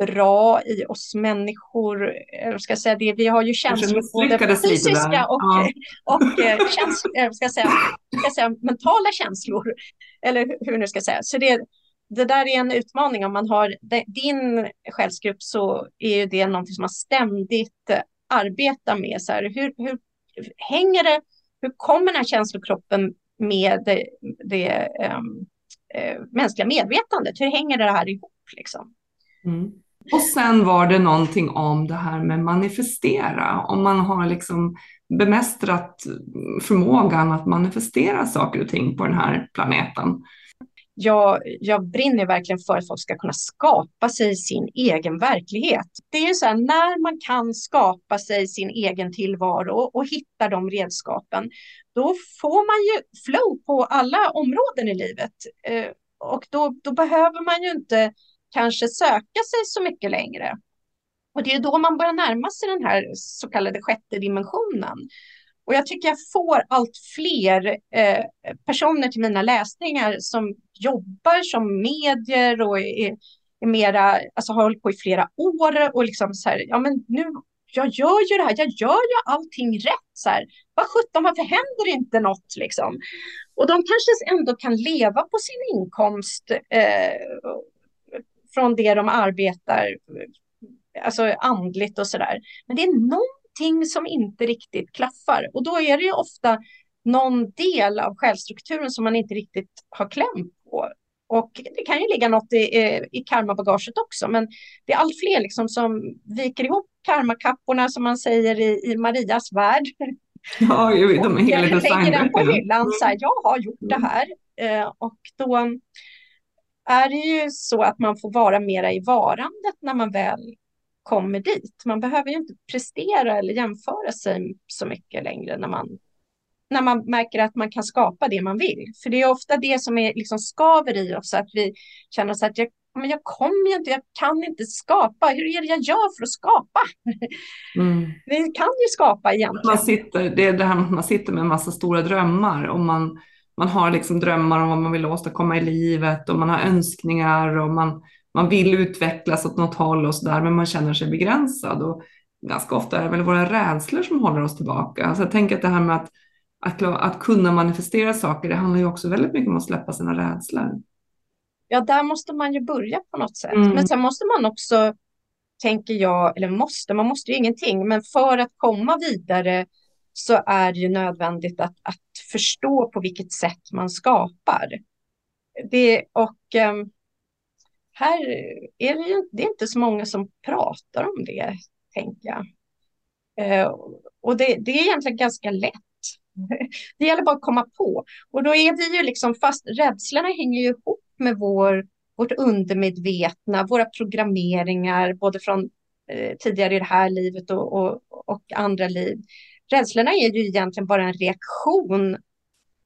bra i oss människor. Jag ska säga det, vi har ju känslor, både fysiska och, ja. och, och eh, käns jag ska säga, ska säga, mentala känslor. Eller hur nu ska säga. Så det, det där är en utmaning. Om man har din själsgrupp så är det någonting som man ständigt eh, arbetar med. Så här, hur, hur hänger det? Hur kommer den här känslokroppen med det, det um, eh, mänskliga medvetandet? Hur hänger det här ihop? Liksom? Mm. Och sen var det någonting om det här med manifestera. Om man har liksom bemästrat förmågan att manifestera saker och ting på den här planeten jag, jag brinner verkligen för att folk ska kunna skapa sig sin egen verklighet. Det är ju så här, när man kan skapa sig sin egen tillvaro och hitta de redskapen, då får man ju flow på alla områden i livet. Eh, och då, då behöver man ju inte kanske söka sig så mycket längre. Och det är då man börjar närma sig den här så kallade sjätte dimensionen. Och jag tycker jag får allt fler eh, personer till mina läsningar som jobbar som medier och är, är mera, alltså har hållit på i flera år och liksom så här, ja men nu, jag gör ju det här, jag gör ju allting rätt så här. Vad sjutton, varför händer inte något liksom? Och de kanske ändå kan leva på sin inkomst eh, från det de arbetar, alltså andligt och så där. Men det är någon någonting som inte riktigt klaffar. Och då är det ju ofta någon del av självstrukturen som man inte riktigt har kläm på. Och det kan ju ligga något i, i karmabagaget också, men det är allt fler liksom som viker ihop karmakapporna som man säger i, i Marias värld. Ja, de är hela lägger den på hyllan, så här, jag har gjort det här. Eh, och då är det ju så att man får vara mera i varandet när man väl kommer dit. Man behöver ju inte prestera eller jämföra sig så mycket längre när man, när man märker att man kan skapa det man vill. För det är ofta det som är liksom skaver i oss, att vi känner så att jag, men jag kommer ju inte, jag kan inte skapa. Hur är det jag gör för att skapa? Mm. Vi kan ju skapa egentligen. Man sitter, det är det här man sitter med en massa stora drömmar och man, man har liksom drömmar om vad man vill åstadkomma i livet och man har önskningar och man man vill utvecklas åt något håll och sådär, men man känner sig begränsad. Och ganska ofta är det väl våra rädslor som håller oss tillbaka. Alltså jag tänker att det här med att, att, att kunna manifestera saker, det handlar ju också väldigt mycket om att släppa sina rädslor. Ja, där måste man ju börja på något sätt. Mm. Men sen måste man också, tänker jag, eller måste, man måste ju ingenting, men för att komma vidare så är det ju nödvändigt att, att förstå på vilket sätt man skapar. Det, och um, här är det, ju, det är inte så många som pratar om det, tänker jag. Eh, och det, det, är egentligen ganska lätt. Det gäller bara att komma på. Och då är vi ju liksom fast, rädslorna hänger ju ihop med vår, vårt undermedvetna, våra programmeringar, både från eh, tidigare i det här livet och, och, och andra liv. Rädslorna är ju egentligen bara en reaktion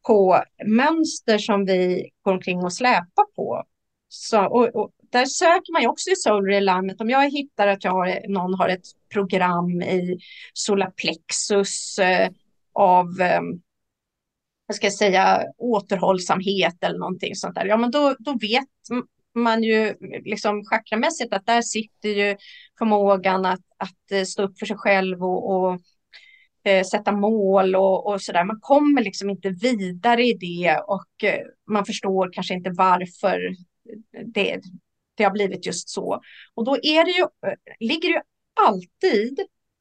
på mönster som vi går omkring och släpar på. Så, och, och, där söker man ju också i Solar Om jag hittar att jag har, någon har ett program i solarplexus eh, av eh, jag ska säga återhållsamhet eller någonting sånt där. Ja, men då, då vet man ju liksom chakramässigt att där sitter ju förmågan att, att eh, stå upp för sig själv och, och eh, sätta mål och, och där. Man kommer liksom inte vidare i det och eh, man förstår kanske inte varför det, det har blivit just så. Och då är det ju, ligger det ju alltid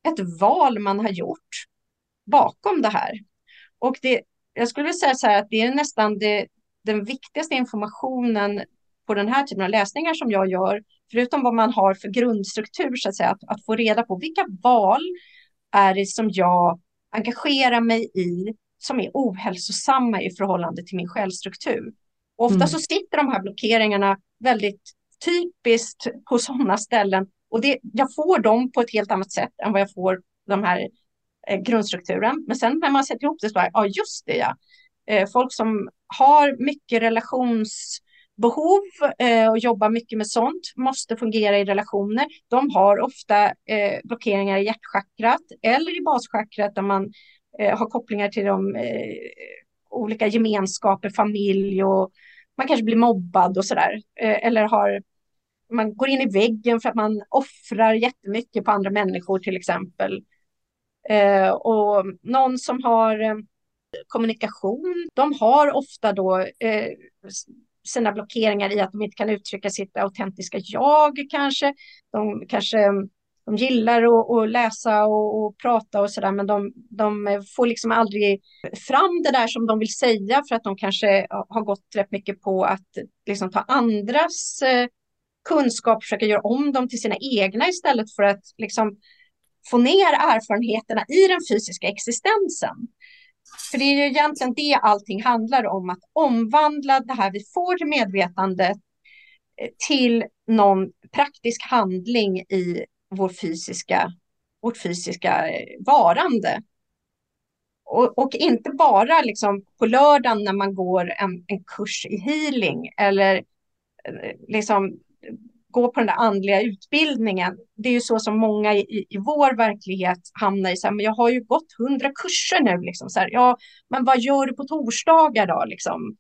ett val man har gjort bakom det här. Och det, jag skulle vilja säga så här att det är nästan det, den viktigaste informationen på den här typen av läsningar som jag gör, förutom vad man har för grundstruktur, så att säga, att, att få reda på vilka val är det som jag engagerar mig i som är ohälsosamma i förhållande till min självstruktur. ofta mm. så sitter de här blockeringarna väldigt typiskt på sådana ställen. Och det, jag får dem på ett helt annat sätt än vad jag får de här eh, grundstrukturen. Men sen när man sätter ihop det så är ja just det ja. Eh, folk som har mycket relationsbehov eh, och jobbar mycket med sånt måste fungera i relationer. De har ofta eh, blockeringar i hjärtchakrat eller i baschakrat där man eh, har kopplingar till de eh, olika gemenskaper, familj och man kanske blir mobbad och sådär. Eh, eller har, man går in i väggen för att man offrar jättemycket på andra människor till exempel. Eh, och någon som har eh, kommunikation, de har ofta då eh, sina blockeringar i att de inte kan uttrycka sitt autentiska jag kanske. De kanske de gillar att, att läsa och, och, prata och sådär, men de, de, får liksom aldrig fram det där som de vill säga för att de kanske har gått rätt mycket på att liksom ta andras eh, kunskap, försöka göra om dem till sina egna istället för att liksom få ner erfarenheterna i den fysiska existensen. För det är ju egentligen det allting handlar om, att omvandla det här vi får till medvetandet eh, till någon praktisk handling i vår fysiska, vårt fysiska eh, varande. Och, och, inte bara liksom på lördagen när man går en, en kurs i healing eller eh, liksom gå på den där andliga utbildningen. Det är ju så som många i, i vår verklighet hamnar i. Så här, men jag har ju gått hundra kurser nu. Liksom, så här, ja, men vad gör du på torsdagar då? Liksom?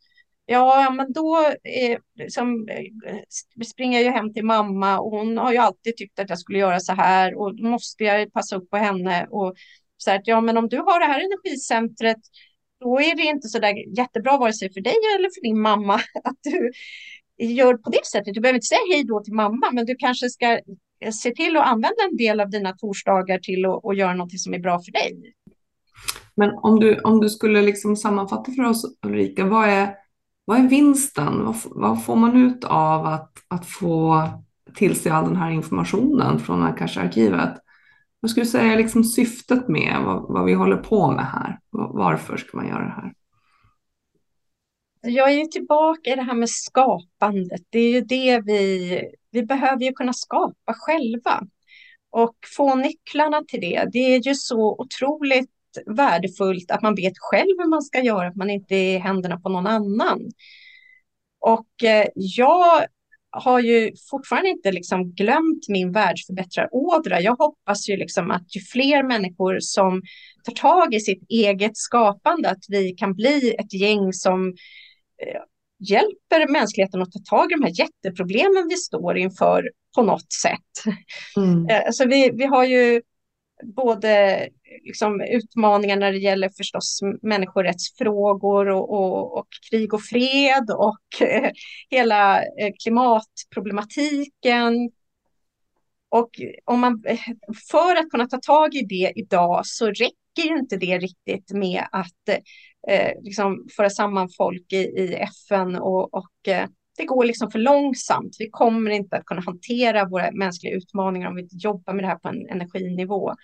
Ja, men då eh, liksom, eh, springer jag ju hem till mamma och hon har ju alltid tyckt att jag skulle göra så här och då måste jag passa upp på henne. Och så här, ja, men om du har det här energicentret, då är det inte så där jättebra vare sig för dig eller för din mamma att du gör på det sättet. Du behöver inte säga hej då till mamma, men du kanske ska eh, se till att använda en del av dina torsdagar till att, och göra något som är bra för dig. Men om du, om du skulle liksom sammanfatta för oss, Ulrika, vad är vad är vinsten? Vad, vad får man ut av att, att få till sig all den här informationen från Akasha-arkivet? Vad skulle du säga är liksom syftet med vad, vad vi håller på med här? Varför ska man göra det här? Jag är ju tillbaka i det här med skapandet. Det är ju det vi, vi behöver ju kunna skapa själva. och få nycklarna till det. Det är ju så otroligt värdefullt att man vet själv hur man ska göra, att man inte är i händerna på någon annan. Och eh, jag har ju fortfarande inte liksom glömt min världsförbättrarådra. Jag hoppas ju liksom att ju fler människor som tar tag i sitt eget skapande, att vi kan bli ett gäng som eh, hjälper mänskligheten att ta tag i de här jätteproblemen vi står inför på något sätt. Mm. Alltså vi, vi har ju både liksom utmaningar när det gäller förstås människorättsfrågor och, och, och krig och fred och eh, hela eh, klimatproblematiken. Och om man, eh, för att kunna ta tag i det idag så räcker ju inte det riktigt med att eh, liksom föra samman folk i, i FN och, och eh, det går liksom för långsamt. Vi kommer inte att kunna hantera våra mänskliga utmaningar om vi inte jobbar med det här på en energinivå.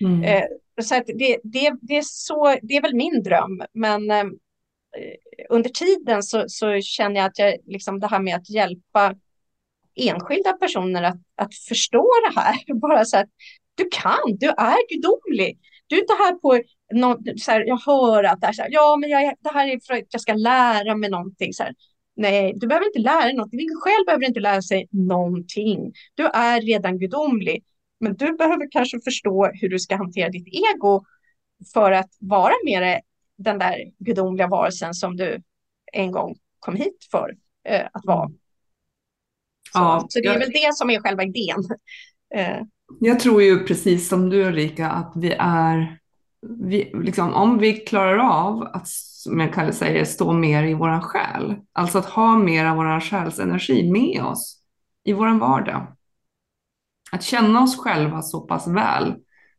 Mm. Eh, så att det, det, det, är så, det är väl min dröm, men ehm, eh, under tiden så, så, känner jag att jag, liksom det här med att hjälpa enskilda personer att, att förstå det här, bara så att du kan, du är gudomlig. Du är inte här på någon, så här, jag hör att det, här, så här, ja, men jag, det här är för att jag ska lära mig någonting. Så här. Nej, du behöver inte lära dig någonting. Din själv behöver inte lära sig någonting. Du är redan gudomlig. Men du behöver kanske förstå hur du ska hantera ditt ego för att vara mer den där gudomliga varelsen som du en gång kom hit för eh, att vara. Så, ja, så det är jag, väl det som är själva idén. Eh. Jag tror ju precis som du Ulrika att vi är, vi, liksom, om vi klarar av att, som jag kallar säger, stå mer i våran själ, alltså att ha mer av våran själsenergi med oss i våran vardag, att känna oss själva så pass väl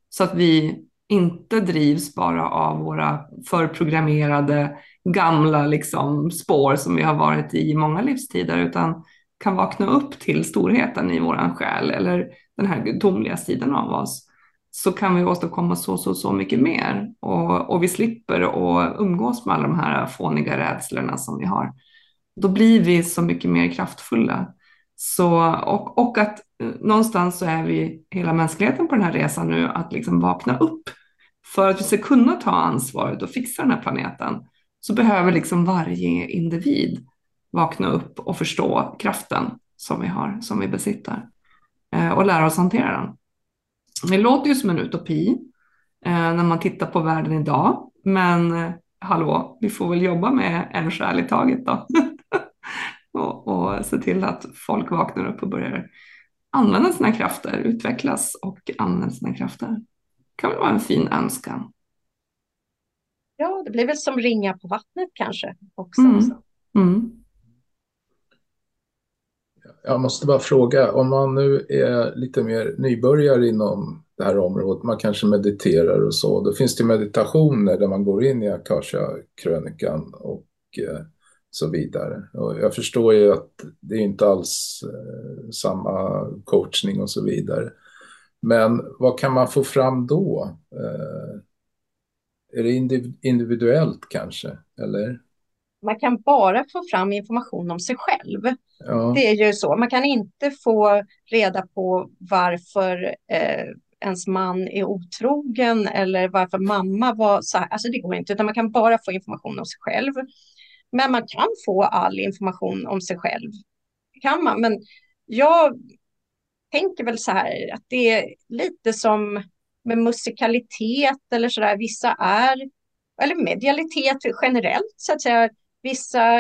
så att vi inte drivs bara av våra förprogrammerade gamla liksom, spår som vi har varit i många livstider, utan kan vakna upp till storheten i våran själ eller den här gudomliga sidan av oss, så kan vi åstadkomma så, så, så mycket mer. Och, och vi slipper att umgås med alla de här fåniga rädslorna som vi har. Då blir vi så mycket mer kraftfulla. Så, och, och att eh, någonstans så är vi hela mänskligheten på den här resan nu att liksom vakna upp. För att vi ska kunna ta ansvaret och fixa den här planeten så behöver liksom varje individ vakna upp och förstå kraften som vi har, som vi besitter eh, och lära oss hantera den. Det låter ju som en utopi eh, när man tittar på världen idag, men hallå, vi får väl jobba med en själ i taget då. och, och se till att folk vaknar upp och börjar använda sina krafter, utvecklas och använda sina krafter. Det kan väl vara en fin önskan. Ja, det blir väl som ringa på vattnet kanske också. Mm. Mm. Jag måste bara fråga, om man nu är lite mer nybörjare inom det här området, man kanske mediterar och så, då finns det meditationer där man går in i Akasha-krönikan och eh, så vidare. Och jag förstår ju att det är inte alls eh, samma coachning och så vidare. Men vad kan man få fram då? Eh, är det individuellt kanske, eller? Man kan bara få fram information om sig själv. Ja. Det är ju så. Man kan inte få reda på varför eh, ens man är otrogen eller varför mamma var så här. Alltså det går inte, utan man kan bara få information om sig själv. Men man kan få all information om sig själv. Kan man, men jag tänker väl så här att det är lite som med musikalitet eller så där. Vissa är, eller medialitet generellt så att säga. Vissa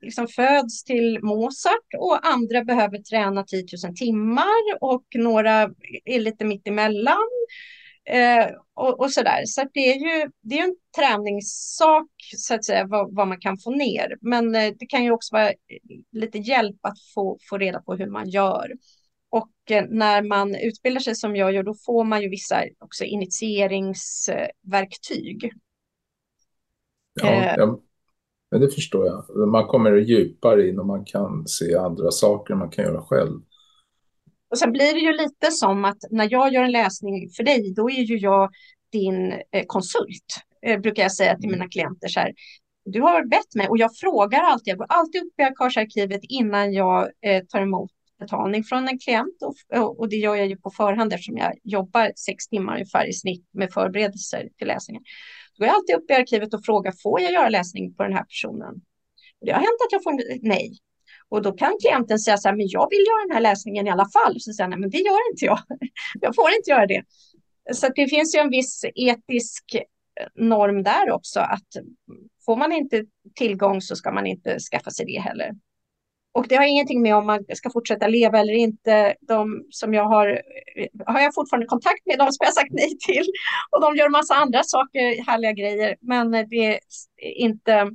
liksom föds till Mozart och andra behöver träna 10 000 timmar och några är lite mitt emellan. Eh, och, och där. Så det är ju det är en träningssak så att säga vad, vad man kan få ner. Men eh, det kan ju också vara lite hjälp att få, få reda på hur man gör. Och eh, när man utbildar sig som jag gör, då får man ju vissa också initieringsverktyg. Ja, eh, ja, men det förstår jag. Man kommer djupare in och man kan se andra saker man kan göra själv. Och sen blir det ju lite som att när jag gör en läsning för dig, då är ju jag din eh, konsult, eh, brukar jag säga till mina klienter. Så här, du har bett mig och jag frågar alltid, jag går alltid upp i Akarsarkivet innan jag eh, tar emot betalning från en klient och, och det gör jag ju på förhand eftersom jag jobbar sex timmar ungefär i snitt med förberedelser till läsningen. Då går jag alltid upp i arkivet och frågar, får jag göra läsning på den här personen? Det har hänt att jag får nej. Och då kan klienten säga så här, men jag vill göra den här läsningen i alla fall. Så säger nej men det gör inte jag. Jag får inte göra det. Så det finns ju en viss etisk eh, norm där också, att får man inte tillgång så ska man inte skaffa sig det heller. Och det har ingenting med om man ska fortsätta leva eller inte. De som jag har, eh, har jag fortfarande kontakt med, de som jag sagt nej till. Och de gör massa andra saker, härliga grejer. Men eh, det är inte,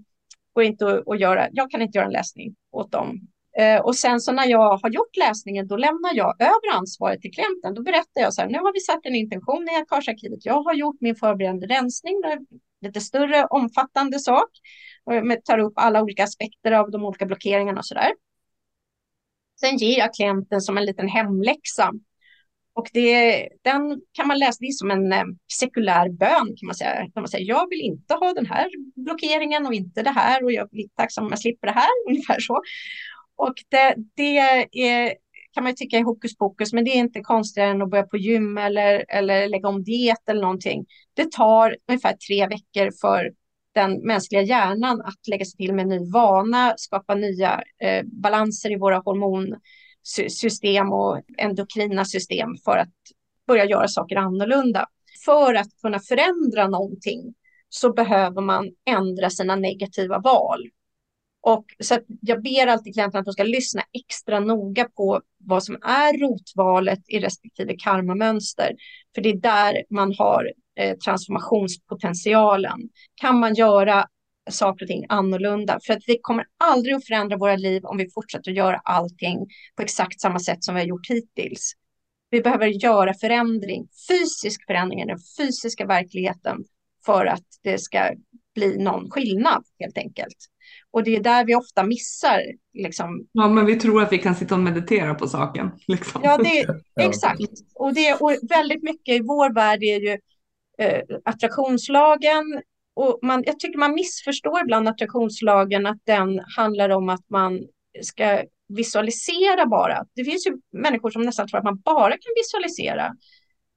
går inte att, göra. Jag kan inte göra en läsning åt dem. Eh, och sen så när jag har gjort läsningen, då lämnar jag över ansvaret till klienten. Då berättar jag så här, nu har vi satt en intention i Akarsarkivet. Jag har gjort min förberedande rensning, lite större omfattande sak. Och jag tar upp alla olika aspekter av de olika blockeringarna och så där. Sen ger jag klienten som en liten hemläxa. Och det, den kan man läsa, det är som en eh, sekulär bön kan man säga. Kan man säga. Jag vill inte ha den här blockeringen och inte det här och jag blir tacksam om jag slipper det här, ungefär så. Och det, det är, kan man tycka är hokus pokus, men det är inte konstigare än att börja på gym eller, eller lägga om diet eller någonting. Det tar ungefär tre veckor för den mänskliga hjärnan att lägga sig till med en ny vana, skapa nya eh, balanser i våra system och endokrina system för att börja göra saker annorlunda. För att kunna förändra någonting så behöver man ändra sina negativa val. Och så jag ber alltid klienterna att de ska lyssna extra noga på vad som är rotvalet i respektive karmamönster. För det är där man har eh, transformationspotentialen. Kan man göra saker och ting annorlunda? För att vi kommer aldrig att förändra våra liv om vi fortsätter att göra allting på exakt samma sätt som vi har gjort hittills. Vi behöver göra förändring, fysisk förändring i den fysiska verkligheten för att det ska bli någon skillnad helt enkelt. Och det är där vi ofta missar. Liksom. Ja, men vi tror att vi kan sitta och meditera på saken. Liksom. Ja, det, exakt. Och, det, och väldigt mycket i vår värld är ju eh, attraktionslagen. Och man, jag tycker man missförstår ibland attraktionslagen, att den handlar om att man ska visualisera bara. Det finns ju människor som nästan tror att man bara kan visualisera.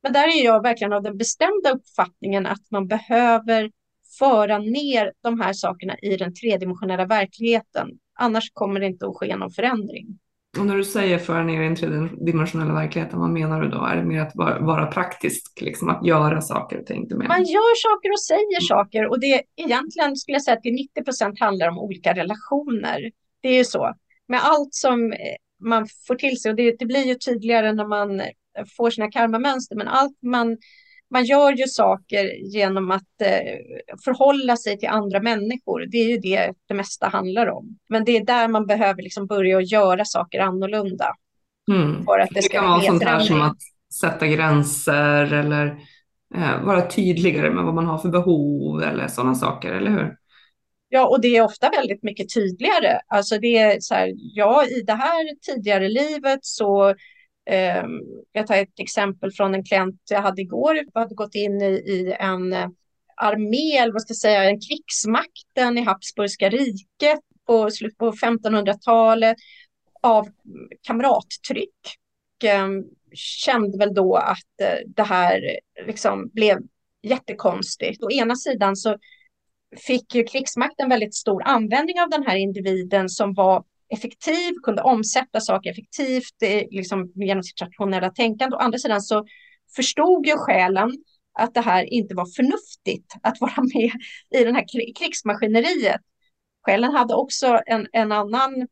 Men där är jag verkligen av den bestämda uppfattningen att man behöver föra ner de här sakerna i den tredimensionella verkligheten. Annars kommer det inte att ske någon förändring. Och när du säger föra ner i den tredimensionella verkligheten, vad menar du då? Är det mer att vara, vara praktisk, liksom att göra saker och ting? Man gör saker och säger saker och det egentligen skulle jag säga att det 90 procent handlar om olika relationer. Det är ju så. Med allt som eh, man får till sig och det, det blir ju tydligare när man eh, får sina karmamönster, men allt man man gör ju saker genom att eh, förhålla sig till andra människor. Det är ju det det mesta handlar om. Men det är där man behöver liksom börja göra saker annorlunda. Mm. För att det, ska det kan vara sånt här som att sätta gränser eller eh, vara tydligare med vad man har för behov eller sådana saker, eller hur? Ja, och det är ofta väldigt mycket tydligare. Alltså det är så här, ja, i det här tidigare livet så Ehm, jag tar ett exempel från en klient jag hade igår. Jag hade gått in i, i en eh, armé, eller vad ska jag säga, en krigsmakten i Habsburgska riket på slutet på 1500-talet av kamrattryck. Och, kände väl då att eh, det här liksom blev jättekonstigt. Å ena sidan så fick ju krigsmakten väldigt stor användning av den här individen som var effektiv, kunde omsätta saker effektivt eh, liksom, genom sitt rationella tänkande. Å andra sidan så förstod ju själen att det här inte var förnuftigt att vara med i den här krigsmaskineriet. Själen hade också en, en annan,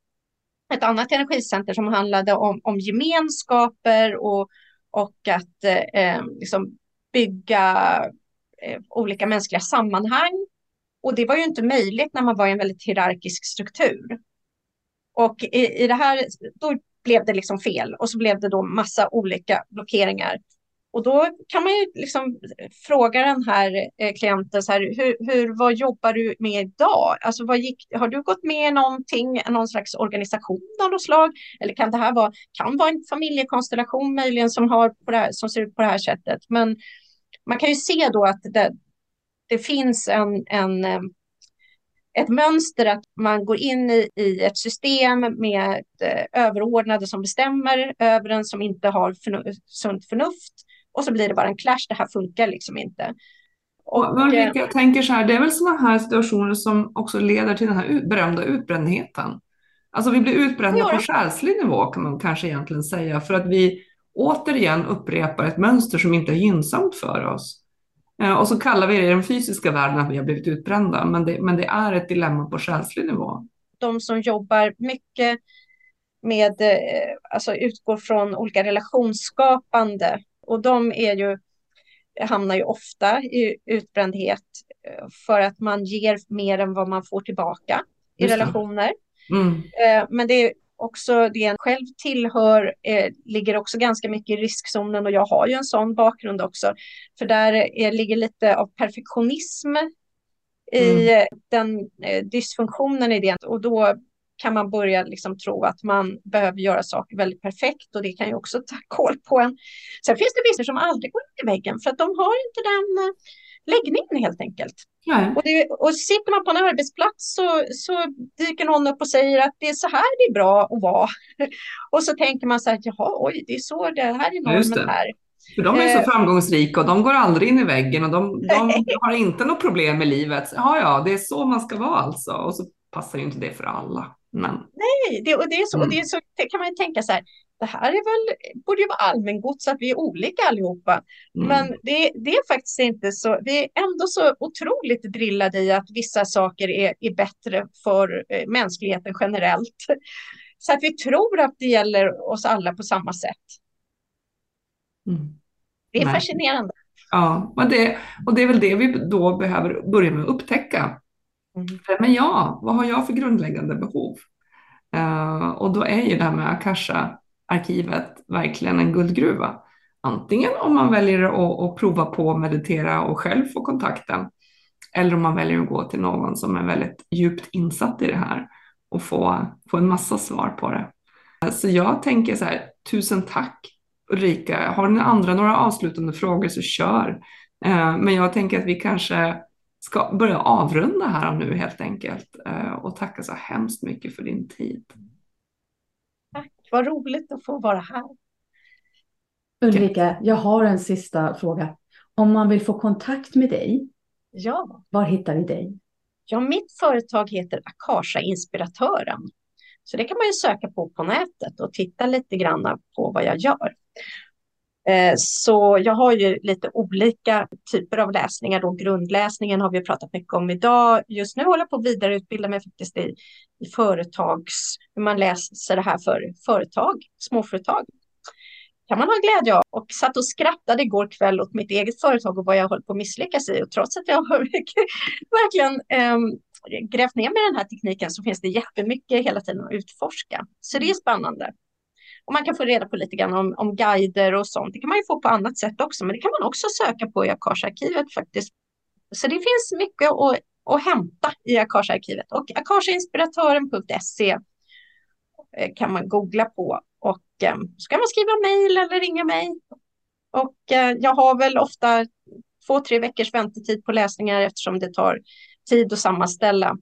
ett annat energicenter som handlade om, om gemenskaper och, och att eh, eh, liksom bygga eh, olika mänskliga sammanhang. Och det var ju inte möjligt när man var i en väldigt hierarkisk struktur. Och i, i det här, då blev det liksom fel och så blev det då massa olika blockeringar. Och då kan man ju liksom fråga den här eh, klienten så här, hur, hur, vad jobbar du med idag? Alltså vad gick, har du gått med i någonting, någon slags organisation av något slag? Eller kan det här vara, kan vara en familjekonstellation möjligen som, har på det här, som ser ut på det här sättet? Men man kan ju se då att det, det finns en, en eh, ett mönster att man går in i, i ett system med eh, överordnade som bestämmer över en som inte har förnu sunt förnuft och så blir det bara en clash, det här funkar liksom inte. Och, och Ulrika, jag tänker så här, det är väl sådana här situationer som också leder till den här berömda utbrändheten. Alltså vi blir utbrända på själslig nivå kan man kanske egentligen säga, för att vi återigen upprepar ett mönster som inte är gynnsamt för oss. Eh, och så kallar vi det i den fysiska världen att vi har blivit utbrända, men det, men det är ett dilemma på själslig nivå. De som jobbar mycket med, eh, alltså utgår från olika relationsskapande och de är ju, hamnar ju ofta i utbrändhet eh, för att man ger mer än vad man får tillbaka i relationer. Mm. Men det är också det en själv tillhör eh, ligger också ganska mycket i riskzonen och jag har ju en sån bakgrund också. För där eh, ligger lite av perfektionism i mm. den eh, dysfunktionen i det och då kan man börja liksom tro att man behöver göra saker väldigt perfekt och det kan ju också ta koll på en. Sen finns det vissa som aldrig går in i väggen för att de har inte den eh, läggningen helt enkelt. Och, det, och sitter man på en arbetsplats så, så dyker någon upp och säger att det är så här det är bra att vara. och så tänker man så här, jaha, oj, det är så det här är normen här. För de är så eh. framgångsrika och de går aldrig in i väggen och de, de har inte något problem med livet. Ja, ja, det är så man ska vara alltså. Och så passar ju inte det för alla. Men... Nej, det, och det är så, mm. och det är så kan man ju tänka så här, det här är väl, borde ju vara allmängods att vi är olika allihopa. Mm. Men det, det, är faktiskt inte så. Vi är ändå så otroligt drillade i att vissa saker är, är bättre för eh, mänskligheten generellt. Så att vi tror att det gäller oss alla på samma sätt. Mm. Det är Nej. fascinerande. Ja, och det, och det är väl det vi då behöver börja med att upptäcka. Mm. Men ja, vad har jag för grundläggande behov? Uh, och då är ju det här med Akasha arkivet verkligen en guldgruva. Antingen om man väljer att, att prova på att meditera och själv få kontakten, eller om man väljer att gå till någon som är väldigt djupt insatt i det här och få, få en massa svar på det. Så jag tänker så här, tusen tack Ulrika. Har ni andra några avslutande frågor så kör. Eh, men jag tänker att vi kanske ska börja avrunda här och nu helt enkelt eh, och tacka så hemskt mycket för din tid. Vad roligt att få vara här. Ulrika, jag har en sista fråga. Om man vill få kontakt med dig, ja. var hittar vi dig? Ja, mitt företag heter Akasha Inspiratören. Så det kan man ju söka på på nätet och titta lite grann på vad jag gör. Eh, så jag har ju lite olika typer av läsningar. Då grundläsningen har vi pratat mycket om idag. Just nu håller jag på att vidareutbilda mig faktiskt i, i företags, hur man läser det här för företag, småföretag. kan man ha glädje av. Och satt och skrattade igår kväll åt mitt eget företag och vad jag håller på att misslyckas i. Och trots att jag har verkligen eh, grävt ner med den här tekniken så finns det jättemycket hela tiden att utforska. Så det är spännande. Och man kan få reda på lite grann om, om guider och sånt. Det kan man ju få på annat sätt också, men det kan man också söka på i Akasha-arkivet faktiskt. Så det finns mycket att, att hämta i Akasha-arkivet och akashainspiratören.se eh, kan man googla på och eh, så kan man skriva mejl eller ringa mig. Och eh, jag har väl ofta två, tre veckors väntetid på läsningar eftersom det tar tid att sammanställa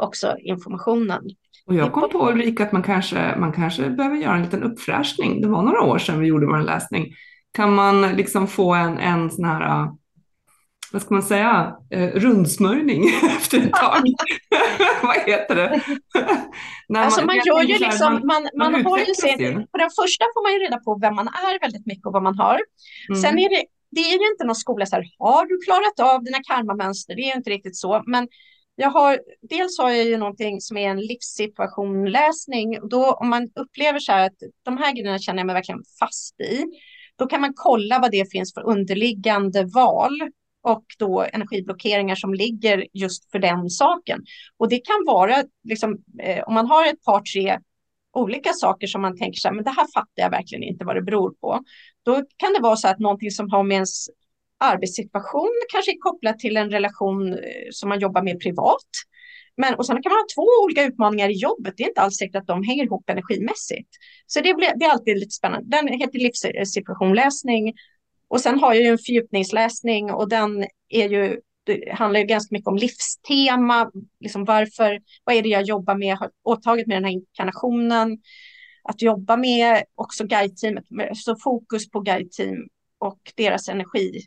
också informationen. Och jag kom på Ulrika att man kanske, man kanske behöver göra en liten uppfräschning. Det var några år sedan vi gjorde vår läsning. Kan man liksom få en, en sån här, vad ska man säga, eh, rundsmörjning efter ett tag? vad heter det? Nej, alltså man, man gör ju liksom, man, man, man har ju sin, på den första får man ju reda på vem man är väldigt mycket och vad man har. Mm. Sen är det, det är ju inte någon skola så här, har du klarat av dina karmamönster? Det är ju inte riktigt så, men jag har, dels har jag ju någonting som är en livssituationläsning. Då om man upplever så här att de här grejerna känner jag mig verkligen fast i, då kan man kolla vad det finns för underliggande val och då energiblockeringar som ligger just för den saken. Och det kan vara, liksom, eh, om man har ett par, tre olika saker som man tänker så här, men det här fattar jag verkligen inte vad det beror på. Då kan det vara så att någonting som har med ens arbetssituation kanske är kopplat till en relation eh, som man jobbar med privat. Men, och sen kan man ha två olika utmaningar i jobbet. Det är inte alls säkert att de hänger ihop energimässigt. Så det, blir, det är alltid lite spännande. Den heter livssituationläsning. Och sen har jag ju en fördjupningsläsning och den är ju det handlar ju ganska mycket om livstema, liksom varför, vad är det jag jobbar med, har åtagit med den här inkarnationen, att jobba med också guideteamet, så fokus på guideteam och deras energi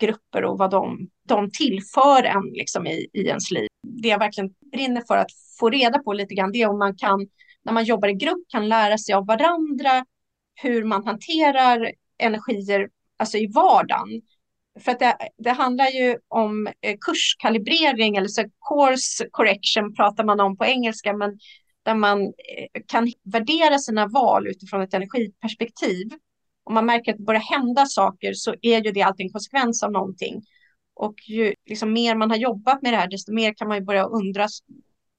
grupper och vad de, de tillför en liksom i, i ens liv. Det jag verkligen brinner för att få reda på lite grann, det är om man kan, när man jobbar i grupp, kan lära sig av varandra hur man hanterar energier alltså i vardagen. För att det, det handlar ju om eh, kurskalibrering eller så course correction pratar man om på engelska, men där man eh, kan värdera sina val utifrån ett energiperspektiv. Om man märker att det börjar hända saker så är ju det alltid en konsekvens av någonting. Och ju liksom mer man har jobbat med det här, desto mer kan man ju börja undra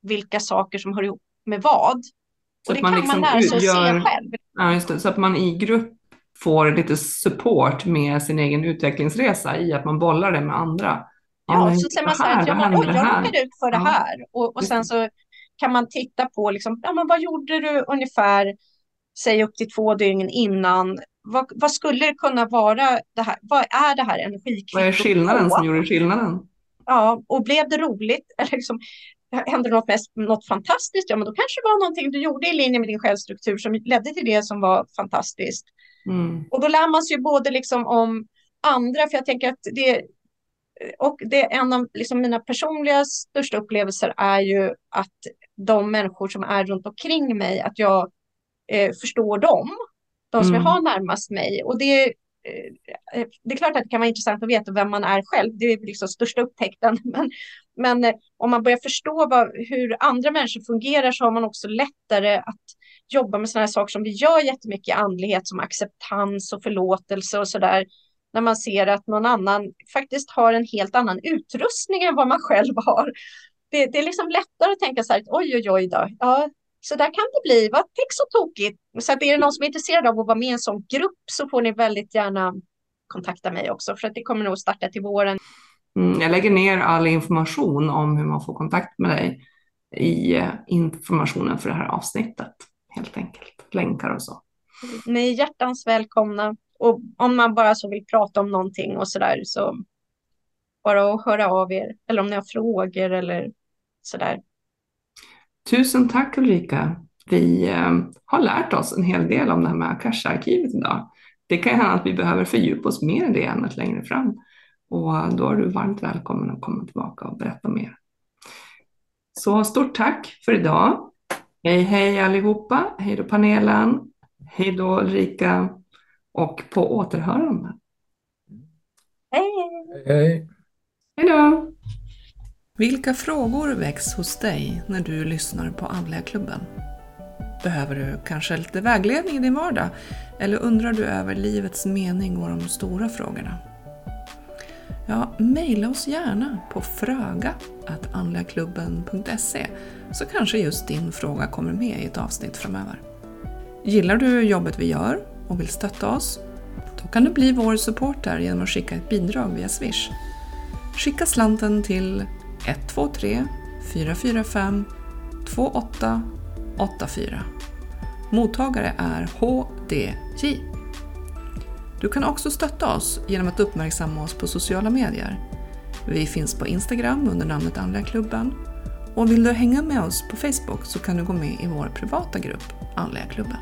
vilka saker som hör ihop med vad. Så och det man kan liksom man lära sig utgör, att se själv. Ja, just det, så att man i grupp får lite support med sin egen utvecklingsresa i att man bollar det med andra. Ja, ja så säger man så här, att ja, men, oj, jag råkade ut för det här. Och, och sen så kan man titta på, liksom, ja, men vad gjorde du ungefär, säg upp till två dygn innan? Vad, vad skulle det kunna vara, det här, vad är det här energikvittot Vad är skillnaden på? som gjorde skillnaden? Ja, och blev det roligt? Eller liksom, hände något, mest, något fantastiskt? Ja, men då kanske det var någonting du gjorde i linje med din självstruktur som ledde till det som var fantastiskt. Mm. Och då lär man sig ju både liksom om andra, för jag tänker att det, och det är en av liksom mina personliga största upplevelser är ju att de människor som är runt omkring mig, att jag eh, förstår dem, de som mm. jag har närmast mig. Och det, eh, det är klart att det kan vara intressant att veta vem man är själv, det är liksom största upptäckten. Men, men eh, om man börjar förstå vad, hur andra människor fungerar så har man också lättare att jobba med sådana här saker som vi gör jättemycket i andlighet, som acceptans och förlåtelse och sådär när man ser att någon annan faktiskt har en helt annan utrustning än vad man själv har. Det, det är liksom lättare att tänka så här, oj, oj, oj då, ja, så där kan det bli, vad tänk så tokigt. Så att är det någon som är intresserad av att vara med i en sån grupp så får ni väldigt gärna kontakta mig också, för att det kommer nog starta till våren. Mm, jag lägger ner all information om hur man får kontakt med dig i eh, informationen för det här avsnittet, helt enkelt. Länkar och så. Ni är hjärtans välkomna. Och om man bara så vill prata om någonting och så där så bara att höra av er. Eller om ni har frågor eller så där. Tusen tack Ulrika. Vi eh, har lärt oss en hel del om det här med Akasha-arkivet idag. Det kan hända att vi behöver fördjupa oss mer i det ämnet längre fram. Och då är du varmt välkommen att komma tillbaka och berätta mer. Så stort tack för idag. Hej hej allihopa. Hej då panelen. Hej då Ulrika och på återhörande. Hej! Hej! Hej då! Vilka frågor väcks hos dig när du lyssnar på Andliga klubben? Behöver du kanske lite vägledning i din vardag? Eller undrar du över livets mening och de stora frågorna? Ja, mejla oss gärna på fröga.andligaklubben.se så kanske just din fråga kommer med i ett avsnitt framöver. Gillar du jobbet vi gör och vill stötta oss? Då kan du bli vår supporter genom att skicka ett bidrag via Swish. Skicka slanten till 123 445 2884. Mottagare är HDJ. Du kan också stötta oss genom att uppmärksamma oss på sociala medier. Vi finns på Instagram under namnet Andliga klubben och vill du hänga med oss på Facebook så kan du gå med i vår privata grupp Andliga klubben.